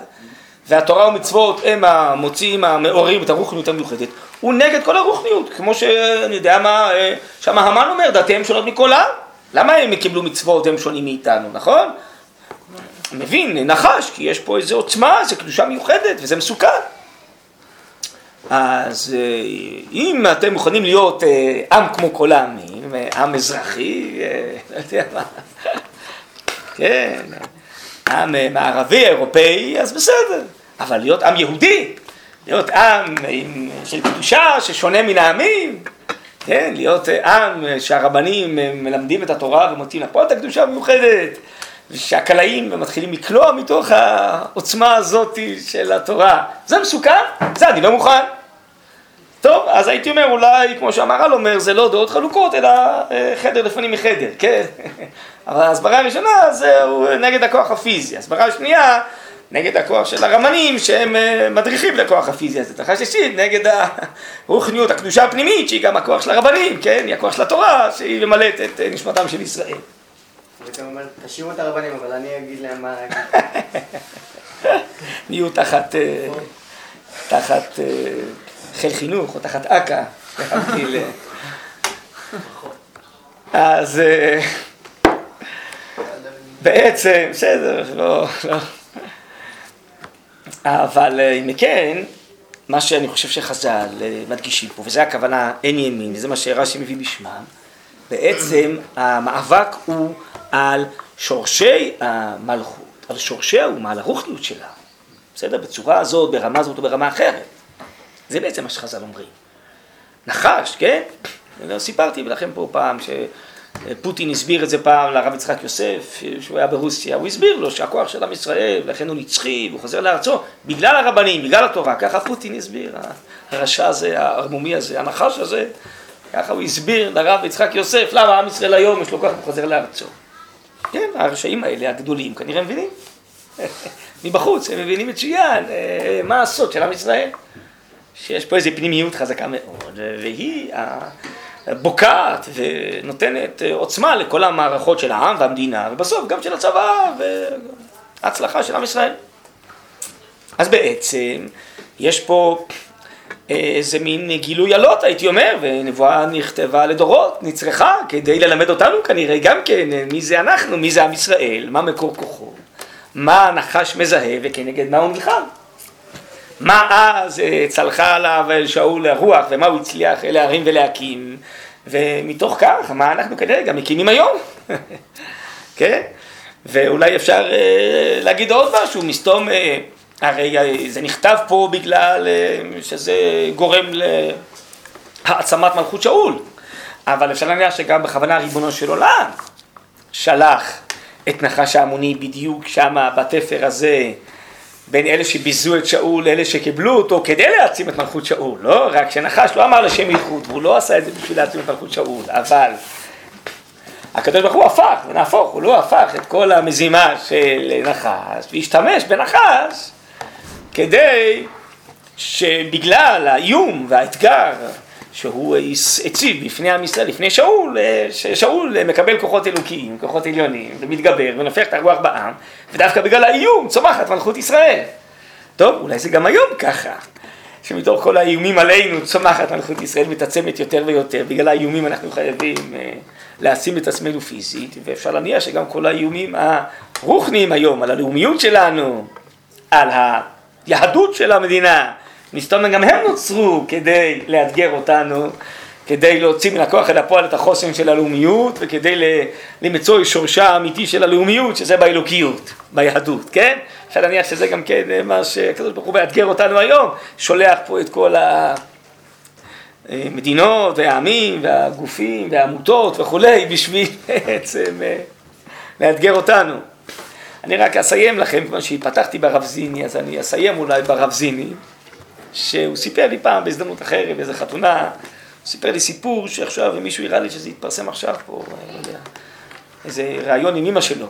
Speaker 1: והתורה ומצוות הם המוציאים, המעוררים את הרוחניות המיוחדת, הוא נגד כל הרוחניות, כמו שאני יודע מה, אה, שם המן אומר, דעתיהם שונות מכל העם. למה הם קיבלו מצוות והם שונים מאיתנו, נכון? מבין, נחש, כי יש פה איזו עוצמה, זו קדושה מיוחדת וזה מסוכן. אז אה, אם אתם מוכנים להיות אה, עם כמו כל העמים, עם אזרחי, לא יודע מה, כן, עם מערבי, אירופאי, אז בסדר. אבל להיות עם יהודי, להיות עם עם, של קדושה ששונה מן העמים, כן, להיות עם שהרבנים מלמדים את התורה ומוצאים לפועל את הקדושה המיוחדת, ושהקלעים מתחילים לקלוע מתוך העוצמה הזאת של התורה. זה מסוכן? זה אני לא מוכן. טוב, אז הייתי אומר, אולי, כמו שהמהר"ל אומר, זה לא דעות חלוקות, אלא אה, חדר לפנים מחדר, כן? אבל ההסברה הראשונה זה נגד הכוח הפיזי. ההסברה השנייה, נגד הכוח של הרמנים שהם אה, מדריכים לכוח הפיזי הזה. ההסברה השלישית, נגד הרוחניות, הקדושה הפנימית, שהיא גם הכוח של הרבנים, כן? היא הכוח של התורה, שהיא ממלאת את אה, נשמתם של ישראל.
Speaker 4: ואתה אומר, תשאירו את הרבנים, אבל אני אגיד להם מה להגיד.
Speaker 1: נהיו תחת, תחת חיל חינוך או תחת אכ"א, להבדיל. אז בעצם, בסדר, לא, לא. אבל אם כן, מה שאני חושב שחז"ל מדגישים פה, וזה הכוונה אין ימין, וזה מה שרש"י מביא בשמם, בעצם המאבק הוא על שורשי המלכות, על שורשיה ומעל הרוחניות שלה, בסדר? בצורה הזאת, ברמה הזאת או ברמה אחרת. זה בעצם מה שחז"ל אומרים. נחש, כן? סיפרתי לכם פה פעם שפוטין הסביר את זה פעם לרב יצחק יוסף, שהוא היה ברוסיה, הוא הסביר לו שהכוח של עם ישראל, לכן הוא נצחי, והוא חוזר לארצו, בגלל הרבנים, בגלל התורה, ככה פוטין הסביר, הרשע הזה, הערמומי הזה, הנחש הזה, ככה הוא הסביר לרב יצחק יוסף, למה עם ישראל היום יש לו כוח, הוא חוזר לארצו. כן, הרשעים האלה, הגדולים, כנראה מבינים. מבחוץ, הם מבינים מצוין אה, מה הסוד של עם ישראל. שיש פה איזו פנימיות חזקה מאוד, והיא בוקעת ונותנת עוצמה לכל המערכות של העם והמדינה, ובסוף גם של הצבא וההצלחה של עם ישראל. אז בעצם יש פה איזה מין גילוי עלות, הייתי אומר, ונבואה נכתבה לדורות, נצרכה, כדי ללמד אותנו כנראה גם כן מי זה אנחנו, מי זה עם ישראל, מה מקור כוחו, מה הנחש מזהה וכנגד מה הוא נלחם. מה אז אה, צלחה עליו שאול הרוח ומה הוא הצליח להרים ולהקים ומתוך כך מה אנחנו כנראה גם מקימים היום, כן? ואולי אפשר אה, להגיד עוד משהו, מסתום, אה, הרי זה נכתב פה בגלל שזה גורם להעצמת מלכות שאול, אבל אפשר להניח שגם בכוונה ריבונו של עולם שלח את נחש העמוני בדיוק שמה בתפר הזה בין אלה שביזו את שאול לאלה שקיבלו אותו כדי להעצים את מלכות שאול, לא? רק שנחש לא אמר לשם ייחוד, והוא לא עשה את זה בשביל להעצים את מלכות שאול, אבל הקדוש ברוך הוא הפך, ונהפוך, הוא לא הפך את כל המזימה של נחש, והשתמש בנחש כדי שבגלל האיום והאתגר שהוא הציב בפני עם ישראל, לפני שאול, ששאול מקבל כוחות אלוקיים, כוחות עליונים, ומתגבר ונופח את הרוח בעם, ודווקא בגלל האיום צומחת מלכות ישראל. טוב, אולי זה גם היום ככה, שמתוך כל האיומים עלינו צומחת מלכות ישראל, מתעצמת יותר ויותר, בגלל האיומים אנחנו חייבים אה, להעצים את עצמנו פיזית, ואפשר להניח שגם כל האיומים הרוחניים היום, על הלאומיות שלנו, על היהדות של המדינה, מסתובב גם הם נוצרו כדי לאתגר אותנו, כדי להוציא מן הכוח אל הפועל את החוסן של הלאומיות וכדי למצוא שורשה האמיתי של הלאומיות שזה באלוקיות, ביהדות, כן? אפשר להניח שזה גם כן מה שהקדוש ברוך הוא מאתגר אותנו היום, שולח פה את כל המדינות והעמים והגופים והעמותות וכולי בשביל בעצם אה, לאתגר אותנו. אני רק אסיים לכם, כמו שפתחתי ברב זיני, אז אני אסיים אולי ברב זיני. שהוא סיפר לי פעם בהזדמנות אחרת, באיזה חתונה, הוא סיפר לי סיפור שעכשיו מישהו הראה לי שזה יתפרסם עכשיו פה, לא יודע, איזה ראיון עם אמא שלו.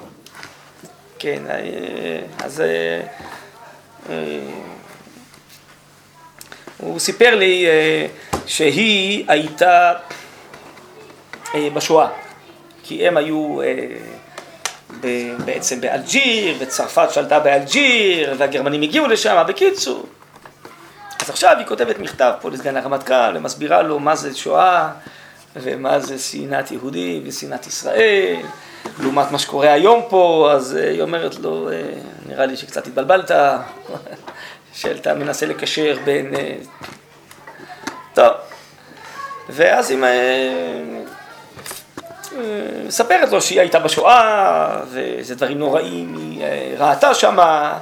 Speaker 1: כן, אה, אז אה, אה, הוא סיפר לי שהיא הייתה בשואה, כי הם היו בעצם באלג'יר, וצרפת שלטה באלג'יר, והגרמנים הגיעו לשם, בקיצור. אז עכשיו היא כותבת מכתב פה לסגן הרמטכ"ל, ומסבירה לו מה זה שואה, ומה זה שנאת יהודים ושנאת ישראל, לעומת מה שקורה היום פה, אז אה, היא אומרת לו, אה, נראה לי שקצת התבלבלת, שאתה מנסה לקשר בין... אה, טוב, ואז היא מספרת לו שהיא הייתה בשואה, וזה דברים נוראים, היא אה, ראתה שמה,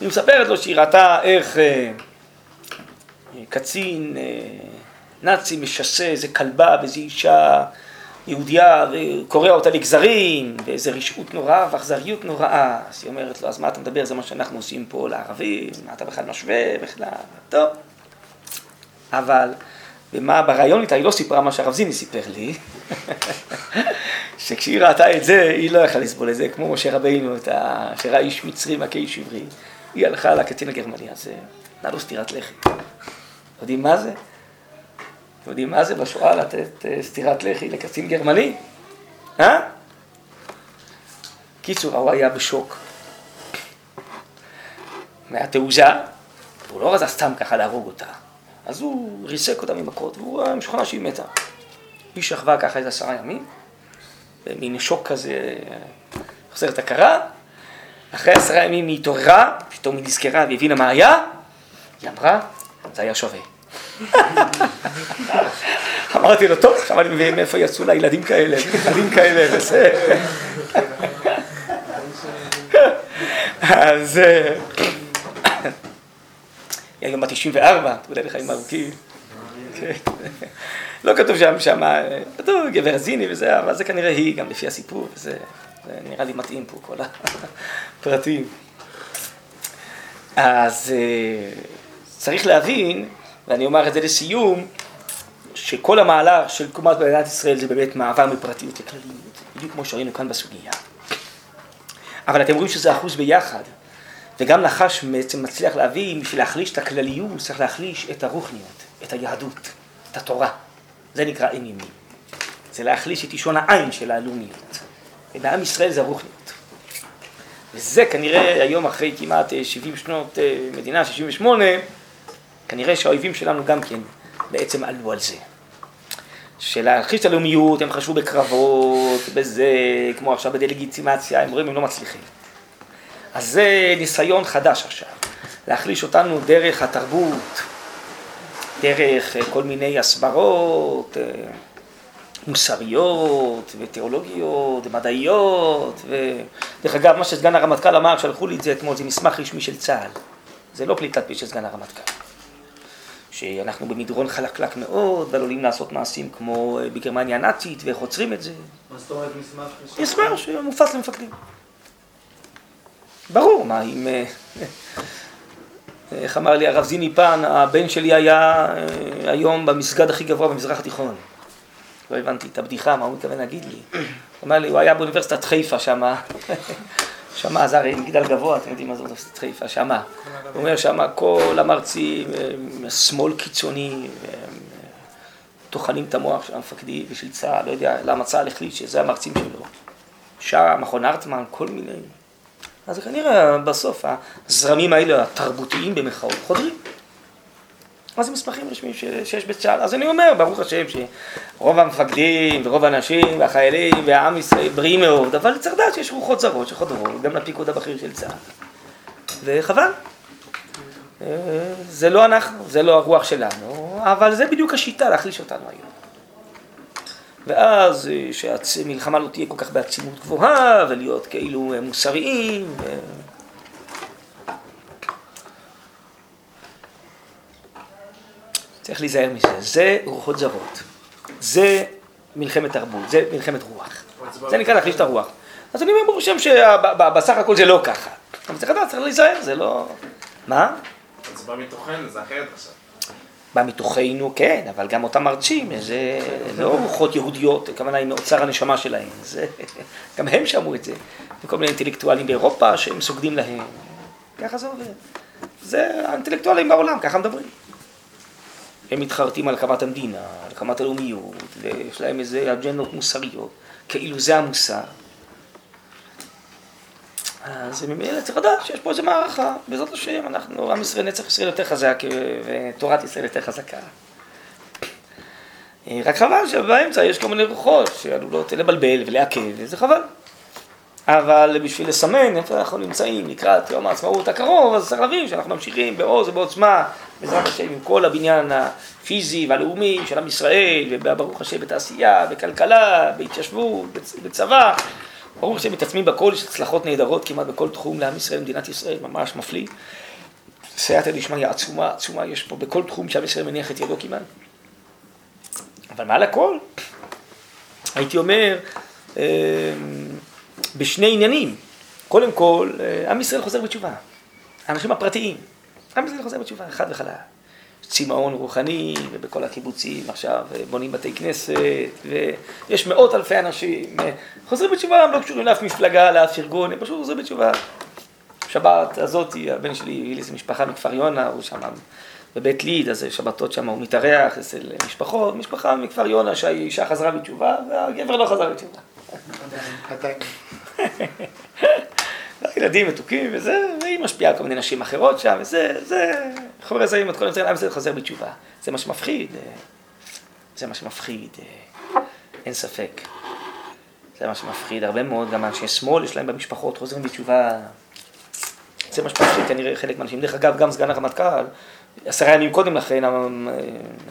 Speaker 1: היא מספרת לו שהיא ראתה איך אה, קצין אה, נאצי משסה איזה כלבה באיזו אישה יהודייה וקורע אותה לגזרים, ואיזה רשעות נוראה ואכזריות נוראה. אז היא אומרת לו, אז מה אתה מדבר? זה מה שאנחנו עושים פה לערבים, מה אתה בכלל משווה בכלל? טוב. אבל ומה ברעיון איתה, היא לא סיפרה מה שהרב זיני סיפר לי, שכשהיא ראתה את זה, היא לא יכלה לסבול את זה, כמו משה רבינו. שראה איש מצרי מכה איש עברי. היא הלכה לקצין הגרמני הזה, נתנה לו סטירת לחי. יודעים מה זה? אתם יודעים מה זה בשואה לתת אה, סטירת לחי לקצין גרמני? אה? קיצור, הוא היה בשוק. מהתעוזה, הוא לא רצה סתם ככה להרוג אותה. אז הוא ריסק אותה ממכות, והוא היה משוכנע שהיא מתה. היא שכבה ככה איזה עשרה ימים, במין שוק כזה, חוזרת הכרה. אחרי עשרה ימים היא התעוררה, פתאום היא נזכרה והבינה מה היה, היא אמרה, זה היה שווה. אמרתי לו, טוב, עכשיו אני מבין מאיפה יצאו לה ילדים כאלה, ילדים כאלה, וזה. אז... אה, היא היום בת 94, תודה לחיים ארוכים. לא כתוב שם, שם, כתוב גבר זיני וזה, אבל זה כנראה היא, גם לפי הסיפור, וזה זה נראה לי מתאים פה, כל הפרטים. אז אה, צריך להבין, ואני אומר את זה לסיום, שכל המהלך של תקומת מדינת ישראל זה באמת מעבר מפרטיות לכלליות, בדיוק כמו שראינו כאן בסוגיה. אבל אתם רואים שזה אחוז ביחד. וגם נחש בעצם מצליח להבין, בשביל להחליש את הכלליות, צריך להחליש את הרוחניות, את היהדות, את התורה. זה נקרא אין ימין. זה להחליש את אישון העין של הלאומיות. ובעם ישראל זה הרוחניות. וזה כנראה היום אחרי כמעט 70 אה, שנות אה, מדינה, 68, כנראה שהאויבים שלנו גם כן בעצם עלו על זה. של להכחיש את הלאומיות, הם חשבו בקרבות, בזה, כמו עכשיו בדה-לגיטימציה, הם רואים, הם לא מצליחים. אז זה ניסיון חדש עכשיו, להחליש אותנו דרך התרבות, דרך אה, כל מיני הסברות אה, מוסריות ותיאולוגיות ומדעיות ודרך אגב מה שסגן הרמטכ"ל אמר, שלחו לי את זה אתמול, זה מסמך רשמי של צה"ל, זה לא פליטת פה של סגן הרמטכ"ל, שאנחנו במדרון חלקלק מאוד ועלולים לעשות מעשים כמו אה, בגרמניה הנאצית ואיך עוצרים את זה.
Speaker 5: מה זאת אומרת מסמך?
Speaker 1: מסמך שמופץ למפקדים. ברור, מה אם... אה, איך אמר לי הרב זיני פן, הבן שלי היה אה, היום במסגד הכי גבוה במזרח התיכון. לא הבנתי את הבדיחה, מה הוא מתכוון להגיד לי. הוא אמר לי, הוא היה באוניברסיטת חיפה שמה, שמה, זה הרי מגדל גבוה, אתם יודעים מה זה אוניברסיטת חיפה, שמה. הוא אומר שמה כל המרצים, אה, שמאל קיצוני, טוחנים את המוח של המפקדים ושל צה"ל, לא יודע למה צה"ל החליט שזה המרצים שלו. שם, מכון הרטמן, כל מיני. אז כנראה בסוף הזרמים האלה, התרבותיים במחאות, חודרים. מה זה מסמכים רשמיים שיש בצה"ל? אז אני אומר, ברוך השם, שרוב המפקדים ורוב האנשים והחיילים והעם ישראל בריאים מאוד, אבל צריך לדעת שיש רוחות זרות שחודרות, גם לפיקוד הבכיר של צה"ל. וחבל. אה, זה לא אנחנו, זה לא הרוח שלנו, אבל זה בדיוק השיטה להחליש אותנו היום. ואז אה, שהמלחמה לא תהיה כל כך בעצימות גבוהה, ולהיות כאילו אה, מוסריים. ו... צריך להיזהר מזה, זה רוחות זרות, זה מלחמת תרבות, זה מלחמת רוח, זה נקרא להחליש את הרוח. אז אני אומר ברוך השם שבסך הכל זה לא ככה, אבל צריך לדעת, צריך להיזהר, זה לא... מה?
Speaker 7: זה בא מתוכנו, זה אחרת עכשיו.
Speaker 1: בא מתוכנו, כן, אבל גם אותם מרצים, זה לא רוחות יהודיות, הכוונה היא מאוצר הנשמה שלהם, זה, גם הם שמעו את זה, וכל מיני אינטלקטואלים באירופה שהם סוגדים להם, ככה זה עובד. זה האינטלקטואלים בעולם, ככה מדברים. הם מתחרטים על הקמת המדינה, על הקמת הלאומיות, ויש להם איזה אג'נדות מוסריות, כאילו זה המוסר. אז ממילא צריך לדעת שיש פה איזה מערכה, בעזרת השם, אנחנו, עם ישראל, נצח ישראל יותר חזק, ותורת ישראל יותר חזקה. אה, רק חבל שבאמצע יש כל מיני רוחות שעלולות לבלבל ולעכב, וזה חבל. אבל בשביל לסמן איפה אנחנו נמצאים לקראת יום העצמאות הקרוב, אז צריך להבין שאנחנו ממשיכים בעוז ובעוצמה, בעזרת השם, עם כל הבניין הפיזי והלאומי של עם ישראל, וברוך השם בתעשייה, בכלכלה, בהתיישבות, בצבא. ברוך השם מתעצמים בכל, יש הצלחות נהדרות כמעט בכל תחום לעם ישראל, מדינת ישראל, ממש מפליא. סייעתא דשמיא עצומה, עצומה, יש פה בכל תחום שעם ישראל מניח את ידו כמעט. אבל מעל הכל, הייתי אומר, אמ, בשני עניינים. קודם כל, אה, עם ישראל חוזר בתשובה. האנשים הפרטיים. עם ישראל חוזר בתשובה, חד וחלק. צמאון רוחני, ובכל הקיבוצים עכשיו בונים בתי כנסת, ויש מאות אלפי אנשים חוזרים בתשובה, הם לא קשורים לאף מפלגה, לאף ארגון, הם פשוט חוזרים בתשובה. שבת הזאת, הבן שלי הביא לי איזה משפחה מכפר יונה, הוא שם בבית ליד, אז שבתות שם הוא מתארח אצל משפחות, משפחה מכפר יונה שהאישה חזרה בתשובה והגבר לא חזר בתשובה. ילדים מתוקים וזה, והיא משפיעה על כל מיני נשים אחרות שם, וזה, זה, חומר זרים, את כל עם ישראל חוזר בתשובה. זה מה שמפחיד, אה, זה מה שמפחיד, אה, אין ספק. זה מה שמפחיד, הרבה מאוד, גם אנשי שמאל יש להם במשפחות, חוזרים בתשובה. זה מה שמפחיד כנראה חלק מהאנשים. דרך אגב, גם סגן הרמטכ"ל, עשרה ימים קודם לכן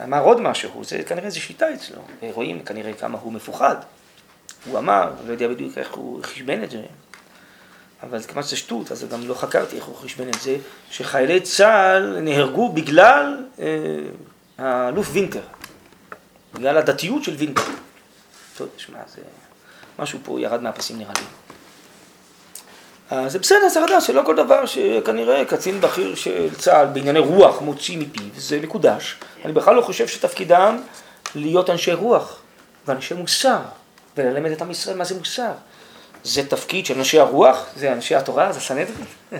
Speaker 1: אמר עוד משהו, זה כנראה איזו שיטה אצלו. רואים כנראה כמה הוא מפוחד. הוא אמר, לא יודע בדיוק איך הוא חשבן את זה, אבל כמובן שזה שטות, אז גם לא חקרתי איך הוא חשבן את זה, שחיילי צה"ל נהרגו בגלל אה, האלוף וינטר, בגלל הדתיות של וינטר. טוב, תשמע, זה... משהו פה ירד מהפסים נראה לי. אז זה בסדר, צריך לדעת שלא כל דבר שכנראה קצין בכיר של צה"ל בענייני רוח מוציא מפיו, זה מקודש. אני בכלל לא חושב שתפקידם להיות אנשי רוח ואנשי מוסר. וללמד את עם ישראל מה זה מוסר. זה תפקיד של אנשי הרוח, זה אנשי התורה, זה סנהדרין.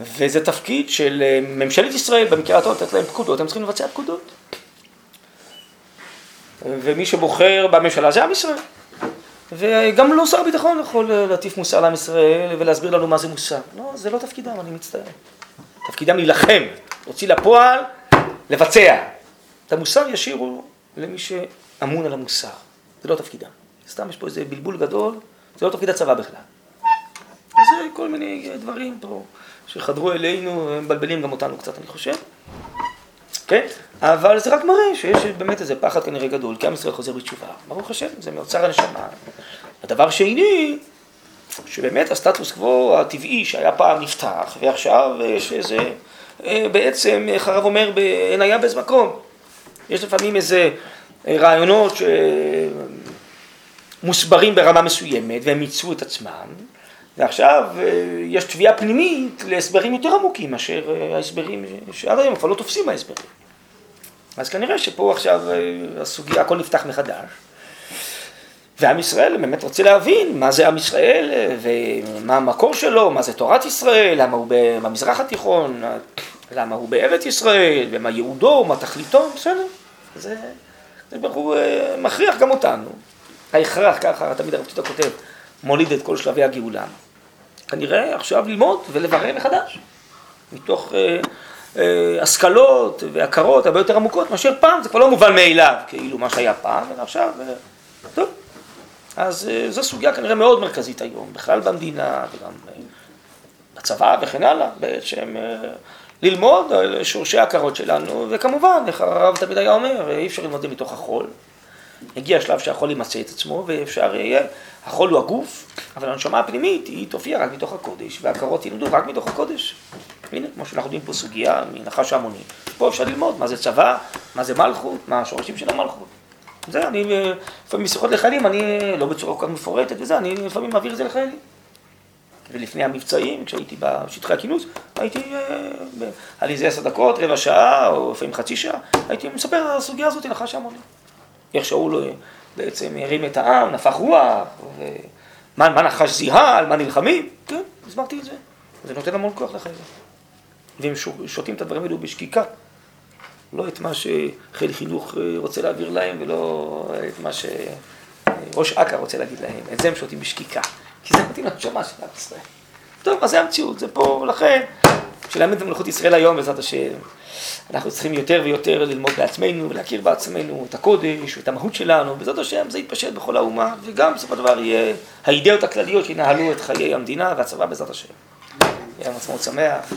Speaker 1: וזה תפקיד של אה, ממשלת ישראל, במקרה הטוב לתת להם פקודות, הם צריכים לבצע פקודות. ומי שבוחר בממשלה זה עם ישראל. וגם לא שר הביטחון יכול להטיף מוסר לעם ישראל ולהסביר לנו מה זה מוסר. לא, זה לא תפקידם, אני מצטער. תפקידם להילחם, להוציא לפועל, לבצע. את המוסר ישירו למי שאמון על המוסר. זה לא תפקידם. סתם יש פה איזה בלבול גדול, זה לא תפקיד הצבא בכלל. זה כל מיני דברים פה שחדרו אלינו, הם מבלבלים גם אותנו קצת, אני חושב. כן? אבל זה רק מראה שיש באמת איזה פחד כנראה גדול, כי עם ישראל חוזר בתשובה. ברוך השם, זה מאוצר הנשמה. הדבר שני, שבאמת הסטטוס קוו הטבעי שהיה פעם נפתח, ועכשיו יש איזה, אה, בעצם, איך הרב אומר, אין היה באיזה מקום. יש לפעמים איזה רעיונות שמוסברים ברמה מסוימת והם מיצו את עצמם ועכשיו אה, יש תביעה פנימית להסברים יותר עמוקים מאשר אה, ההסברים שעד היום כבר לא תופסים ההסברים. אז כנראה שפה עכשיו אה, הסוגיה, הכל נפתח מחדש. ועם ישראל באמת רוצה להבין מה זה עם ישראל ומה המקור שלו, מה זה תורת ישראל, למה הוא במזרח התיכון, למה הוא בארץ ישראל, ומה ייעודו, מה תכליתו, בסדר. זה... הוא אה, מכריח גם אותנו. ההכרח, ככה תמיד הרב טיטו כותב, מוליד את כל שלבי הגאולה. כנראה עכשיו ללמוד ולברר מחדש, מתוך אה, אה, השכלות והכרות הרבה יותר עמוקות מאשר פעם, זה כבר לא מובן מאליו, כאילו מה שהיה פעם, אלא עכשיו, אה, טוב. אז אה, זו סוגיה כנראה מאוד מרכזית היום, בכלל במדינה וגם אה, בצבא וכן הלאה, בעצם אה, ללמוד על שורשי ההכרות שלנו, וכמובן, איך הרב תמיד היה אומר, אי אפשר ללמוד את זה מתוך החול. הגיע השלב שהחול ימצא את עצמו, ואפשר יהיה, החול הוא הגוף, אבל הנשמה הפנימית היא תופיע רק מתוך הקודש, וההכרות ילמדו רק מתוך הקודש. הנה, כמו שאנחנו יודעים פה סוגיה מנחש ההמוני. פה אפשר ללמוד מה זה צבא, מה זה מלכות, מה השורשים של המלכות. זה, אני לפעמים בשיחות לחיילים, אני לא בצורה כל כך מפורטת וזה, אני לפעמים מעביר את זה לחיילים. ולפני המבצעים, כשהייתי בשטחי הכינוס, הייתי אה, על איזה עשר דקות, רבע שעה, או לפעמים חצי שעה, הייתי מספר על הסוגיה הזאת לנחש המונים. איך שאול אה, בעצם הרים את העם, נפח רוח, ומה מה נחש זיהה, על מה נלחמים, כן, הסברתי את זה. זה נותן המון כוח לחיילים. והם שותים את הדברים האלו בשקיקה. לא את מה שחיל חינוך אה, רוצה להעביר להם, ולא את מה שראש אכ"א רוצה להגיד להם. את זה הם שותים בשקיקה. כי זה מתאים לנשמה של עם ישראל. טוב, אז זה המציאות, זה פה, לכן, כשלמד את מלכות ישראל היום, בעזרת השם, אנחנו צריכים יותר ויותר ללמוד בעצמנו ולהכיר בעצמנו את הקודש ואת המהות שלנו, בעזרת השם זה יתפשט בכל האומה, וגם בסופו של דבר יהיה האידאות הכלליות שינהלו את חיי המדינה והצבא בעזרת השם. יום עצמאות שמח.